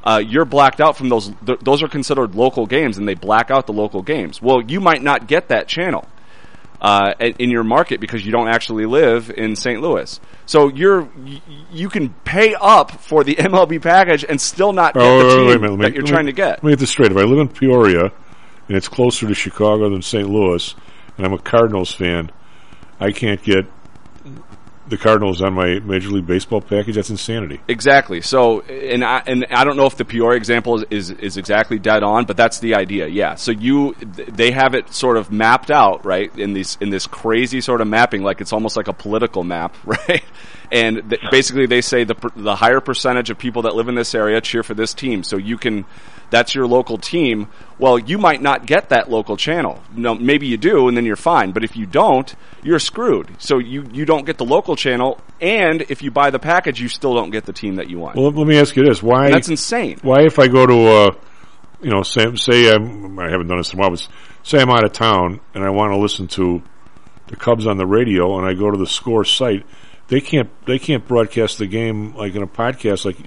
uh, you're blacked out from those. Th- those are considered local games, and they black out the local games. Well, you might not get that channel uh, in your market because you don't actually live in St. Louis. So you're you can pay up for the *laughs* MLB package and still not get Oh, the team wait. Let me- that you're trying to get. Let me get this straight. If I live in Peoria and it's closer to Chicago than St. Louis, and I'm a Cardinals fan, I can't get the Cardinals on my Major League Baseball package. That's insanity. Exactly. So, and I and I don't know if the Peoria example is, is is exactly dead on, but that's the idea. Yeah. So you they have it sort of mapped out, right? In these in this crazy sort of mapping, like it's almost like a political map, *laughs* right? And th- basically, they say the the higher percentage of people that live in this area cheer for this team. So you can. That's your local team. Well, you might not get that local channel. No, maybe you do, and then you're fine. But if you don't, you're screwed. So you, you don't get the local channel, and if you buy the package, you still don't get the team that you want. Well, let me ask you this: Why? And that's insane. Why, if I go to, uh, you know, say, say I'm, I haven't done this in a while, but say I'm out of town and I want to listen to the Cubs on the radio, and I go to the Score site, they can't they can't broadcast the game like in a podcast like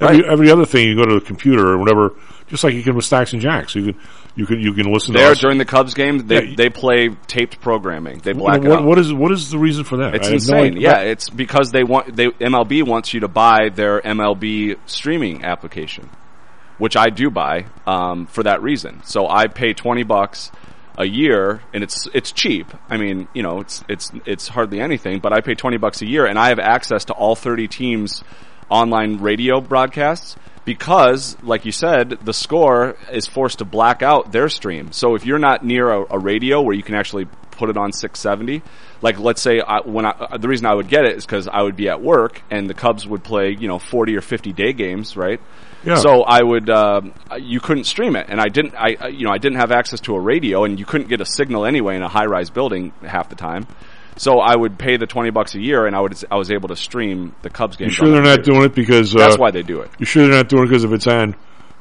every Right. every other thing. You go to the computer or whatever, just like you can with Stocks and Jocks. You can you can you can listen to There us. during the Cubs game, they Yeah. they play taped programming. They black it what, out. what is what is the reason for that? It's I have no insane. yeah, it's because they want they MLB wants you to buy their MLB streaming application, which I do buy um, for that reason. So I pay twenty bucks a year, and it's it's cheap. I mean, you know, it's it's it's hardly anything, but I pay twenty bucks a year, and I have access to all thirty teams' online radio broadcasts. Because, like you said, the score is forced to black out their stream. So if you're not near a, a radio where you can actually put it on 670. Like, let's say I, when I, uh, the reason I would get it is because I would be at work and the Cubs would play, you know, 40 or 50 day games, right? Yeah. So I would, um, you couldn't stream it, and I didn't, I, I- you know, I didn't have access to a radio, and you couldn't get a signal anyway in a high rise building half the time. So I would pay the 20 bucks a year, and I would, I was able to stream the Cubs game. You sure they're not doing it because uh, That's why they do it. You sure they're not doing it because if it's on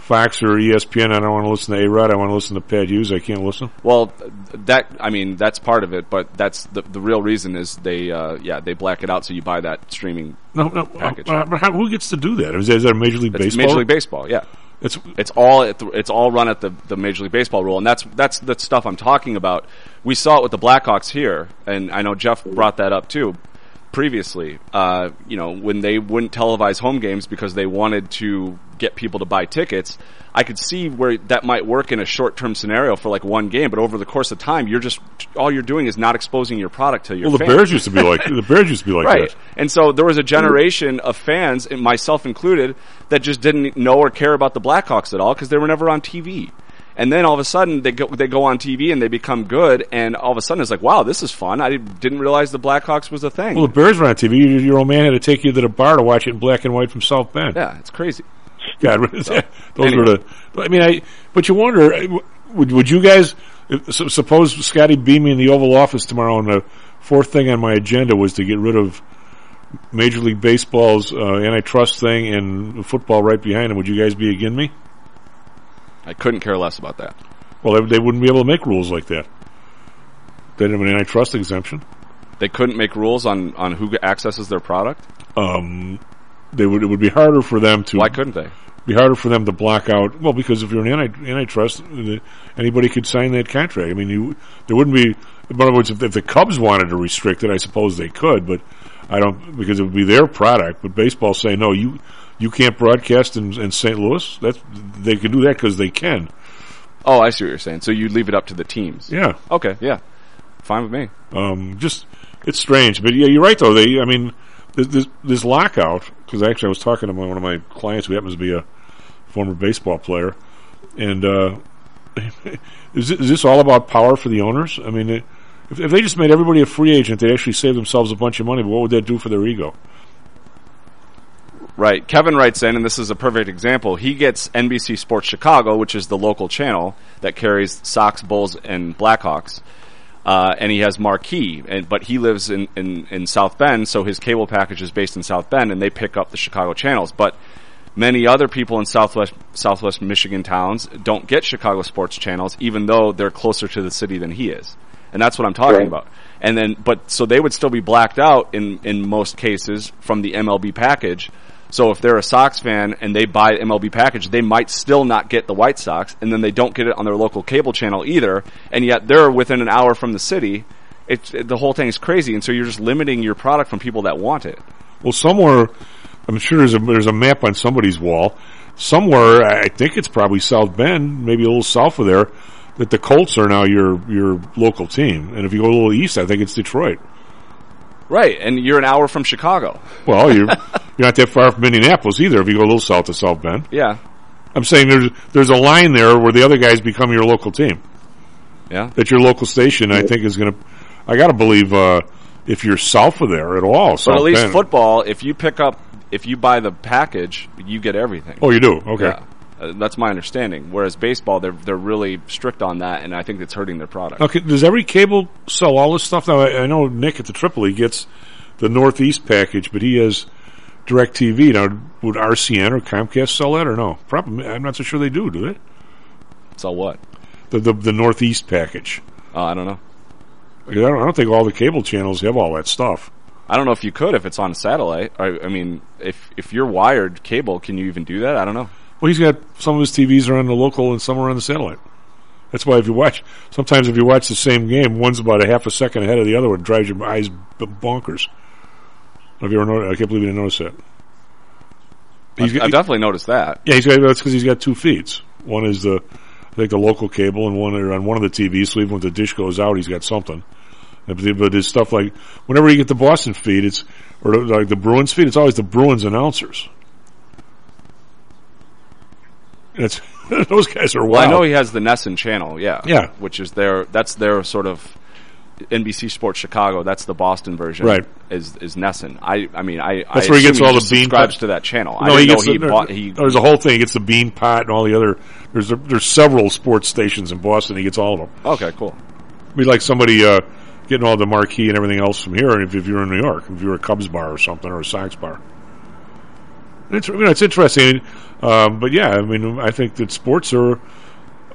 Fox or ESPN, I don't want to listen to A Rod. I want to listen to Pat Hughes. I can't listen. Well, that I mean that's part of it, but that's the the real reason is they uh, yeah they black it out so you buy that streaming No, no. package. Uh, but how, who gets to do that? Is that, is that a Major League Baseball? Major League Baseball, yeah. It's it's all it's all run at the, the Major League Baseball rule, and that's that's the stuff I'm talking about. We saw it with the Blackhawks here, and I know Jeff brought that up too previously. Uh, you know, when they wouldn't televise home games because they wanted to get people to buy tickets. I could see where that might work in a short-term scenario for like one game, but over the course of time, you're just all you're doing is not exposing your product to your. well, the. Bears used to be like the Bears used to be like right. that. And so there was a generation of fans, and myself included, that just didn't know or care about the Blackhawks at all because they were never on TV. And then all of a sudden they go they go on TV and they become good, and all of a sudden it's like, wow, this is fun. I didn't realize the Blackhawks was a thing. Well, the Bears were on TV. Your, your old man had to take you to the bar to watch it in black and white from South Bend. yeah, it's crazy. God, *laughs* those anyway. were the. I mean, I. But you wonder, would would you guys suppose Scotty beat me in the Oval Office tomorrow, and the fourth thing on my agenda was to get rid of Major League Baseball's uh, antitrust thing and football right behind him? Would you guys be against me? I couldn't care less about that. Well, they, they wouldn't be able to make rules like that. They didn't have an antitrust exemption. They couldn't make rules on on who accesses their product. Um, they would. It would be harder for them to. Why couldn't they? Be harder for them to block out. Well, because if you're an anti, antitrust, anybody could sign that contract. I mean, you there wouldn't be. In other words, if, if the Cubs wanted to restrict it, I suppose they could, but I don't because it would be their product. But baseball say no, you you can't broadcast in, in St. Louis. That's they can do that because they can. Oh, I see what you're saying. So you leave it up to the teams. Yeah. Okay. Yeah. Fine with me. Um, just it's strange, but yeah, you're right though. They, I mean, this this, this lockout because actually I was talking to my, one of my clients who happens to be a former baseball player, and uh, *laughs* is, is this all about power for the owners? I mean, it, if, if they just made everybody a free agent, they'd actually save themselves a bunch of money. But what would that do for their ego? Right. Kevin writes in, and this is a perfect example. He gets NBC Sports Chicago, which is the local channel that carries Sox, Bulls, and Blackhawks. Uh, and he has Marquee, and, but he lives in, in, in South Bend, so his cable package is based in South Bend, and they pick up the Chicago channels. But many other people in Southwest Southwest Michigan towns don't get Chicago sports channels, even though they're closer to the city than he is, and that's what I'm talking Right. about. And then, but so they would still be blacked out in in most cases from the MLB package, So if they're a Sox fan and they buy MLB package, they might still not get the White Sox, and then they don't get it on their local cable channel either, and yet they're within an hour from the city. It's it, the whole thing is crazy, and so you're just limiting your product from people that want it. Well, somewhere, I'm sure there's a there's a map on somebody's wall. Somewhere, I think it's probably South Bend, maybe a little south of there, that the Colts are now your your local team. And if you go a little east, I think it's Detroit. Right, and you're an hour from Chicago. Well, you're *laughs* you're not that far from Indianapolis either. If you go a little south of South Bend, Yeah, I'm saying there's there's a line there where the other guys become your local team. Yeah, that your local station, I think, is going to. I got to believe uh, if you're south of there at all, but South at least Bend- football, if you pick up, if you buy the package, you get everything. Oh, you do? Okay. Yeah. Uh, that's my understanding. Whereas baseball, they're they're really strict on that, and I think it's hurting their product. Okay, does every cable sell all this stuff? Now, I, I know Nick at the Tripoli gets the Northeast package, but he has DirecTV. Now, would RCN or Comcast sell that or no? Probably. I'm not so sure they do. Do they? Sell what? The the, the Northeast package. Uh, I don't know. I don't, I don't think all the cable channels have all that stuff. I don't know if you could if it's on satellite. I, I mean, if if you're wired cable, can you even do that? I don't know. Well, he's got some of his TVs are on the local and some are on the satellite. That's why if you watch, sometimes if you watch the same game, one's about a half a second ahead of the other one, drives your eyes bonkers. Have you ever noticed? I can't believe you didn't notice that. I've, I've definitely noticed that. Yeah, he's got, that's because he's got two feeds. One is the, I think the local cable, and one are on one of the TVs. So even when the dish goes out, he's got something. But but there's stuff like whenever you get the Boston feed, it's or like the Bruins feed. It's always the Bruins announcers. And it's *laughs* those guys are Well, wild. I know he has the NESN channel, yeah, Yeah. which is their that's their sort of NBC Sports Chicago. That's the Boston version, Right. Is is NESN? I I mean I That's I where he gets all the bean subscribes pot- to that channel. No, I he gets know he the, bought he there's a whole thing. He gets the Beanpot and all the other. There's a, there's several sports stations in Boston. He gets all of them. okay cool. Be like somebody uh, getting all the marquee and everything else from here. If, if you're in New York, if you're a Cubs bar or something or a Sox bar, it's you know, it's interesting. Um, but yeah, I mean, I think that sports are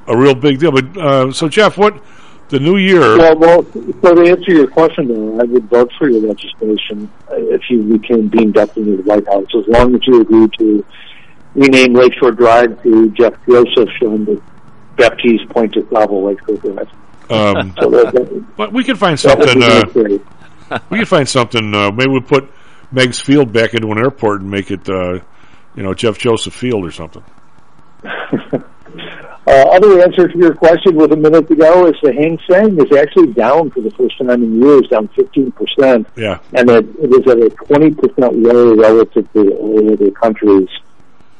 a real big deal. But uh, so Jeff, what the new year? Well, well, so to answer your question, though, I would vote for your legislation uh, if you became beamed up into the White House, as long as you agree to rename Lakeshore Drive to Jeff Joseph and the Baptiste Point du Sable Lakeshore Drive. Um, *laughs* So that- that- but we could find something. Uh, we could find something. Uh, maybe we put Meigs Field back into an airport and make it, uh, you know, Jeff Joseph Field or something. *laughs* Uh, other answer to your question was a minute ago is the Hang Seng is actually down for the first time in years, down 15%. Yeah. And it, it is at a 20% low relative to all other countries.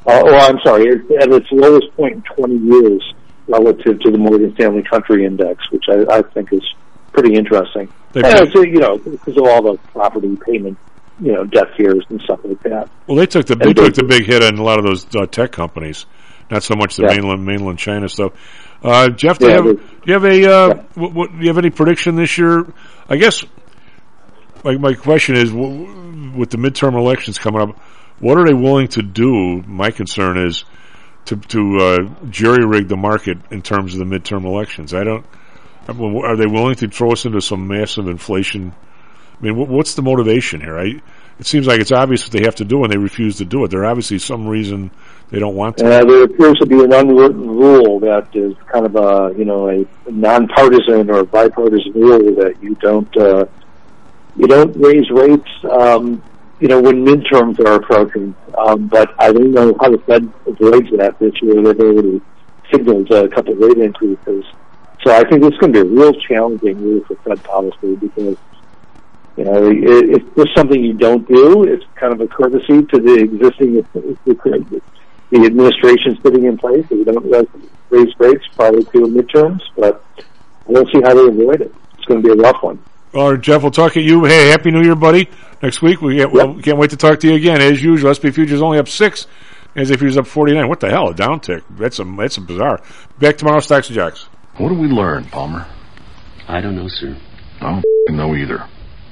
Uh, or I'm sorry, it's at its lowest point in 20 years relative to the Morgan Stanley Country Index, which I, I think is pretty interesting. They and it's, you know, because of all the property payment, you know, debt fears and stuff like that. Well, they took the they And took the big hit on a lot of those uh, tech companies, not so much the Yeah. mainland mainland China stuff. Uh, Jeff, do, Yeah, you have, do you have a uh, what, what, do you have any prediction this year? I guess my my question is, with the midterm elections coming up, what are they willing to do? My concern is to to uh, jerry rig the market in terms of the midterm elections. I don't. Are they willing to throw us into some massive inflation? I mean, what's the motivation here? I, it seems like it's obvious what they have to do, and they refuse to do it. There obviously some reason they don't want to. Uh, there appears to be an unwritten rule that is kind of a you know a nonpartisan or bipartisan rule that you don't uh, you don't raise rates um, you know when midterms are approaching. Um, but I don't know how the Fed avoids that this year. They've already signaled a couple of rate increases. So I think it's going to be a real challenging year for Fed policy because you know, it, it's just something you don't do. It's kind of a courtesy to the existing the, the administration sitting in place. that You don't raise- raise rates prior to midterms, but we'll see how they avoid it. It's going to be a rough one. All right, Jeff, we'll talk to you. Hey, happy New Year, buddy. Next week we get, we'll, can't wait to talk to you again. As usual, SP Futures only up six. As if he was up forty nine. What the hell? A downtick. That's a that's a bizarre. Back tomorrow, stocks and jocks. What do we learn, Palmer? I don't know, sir. I don't know either.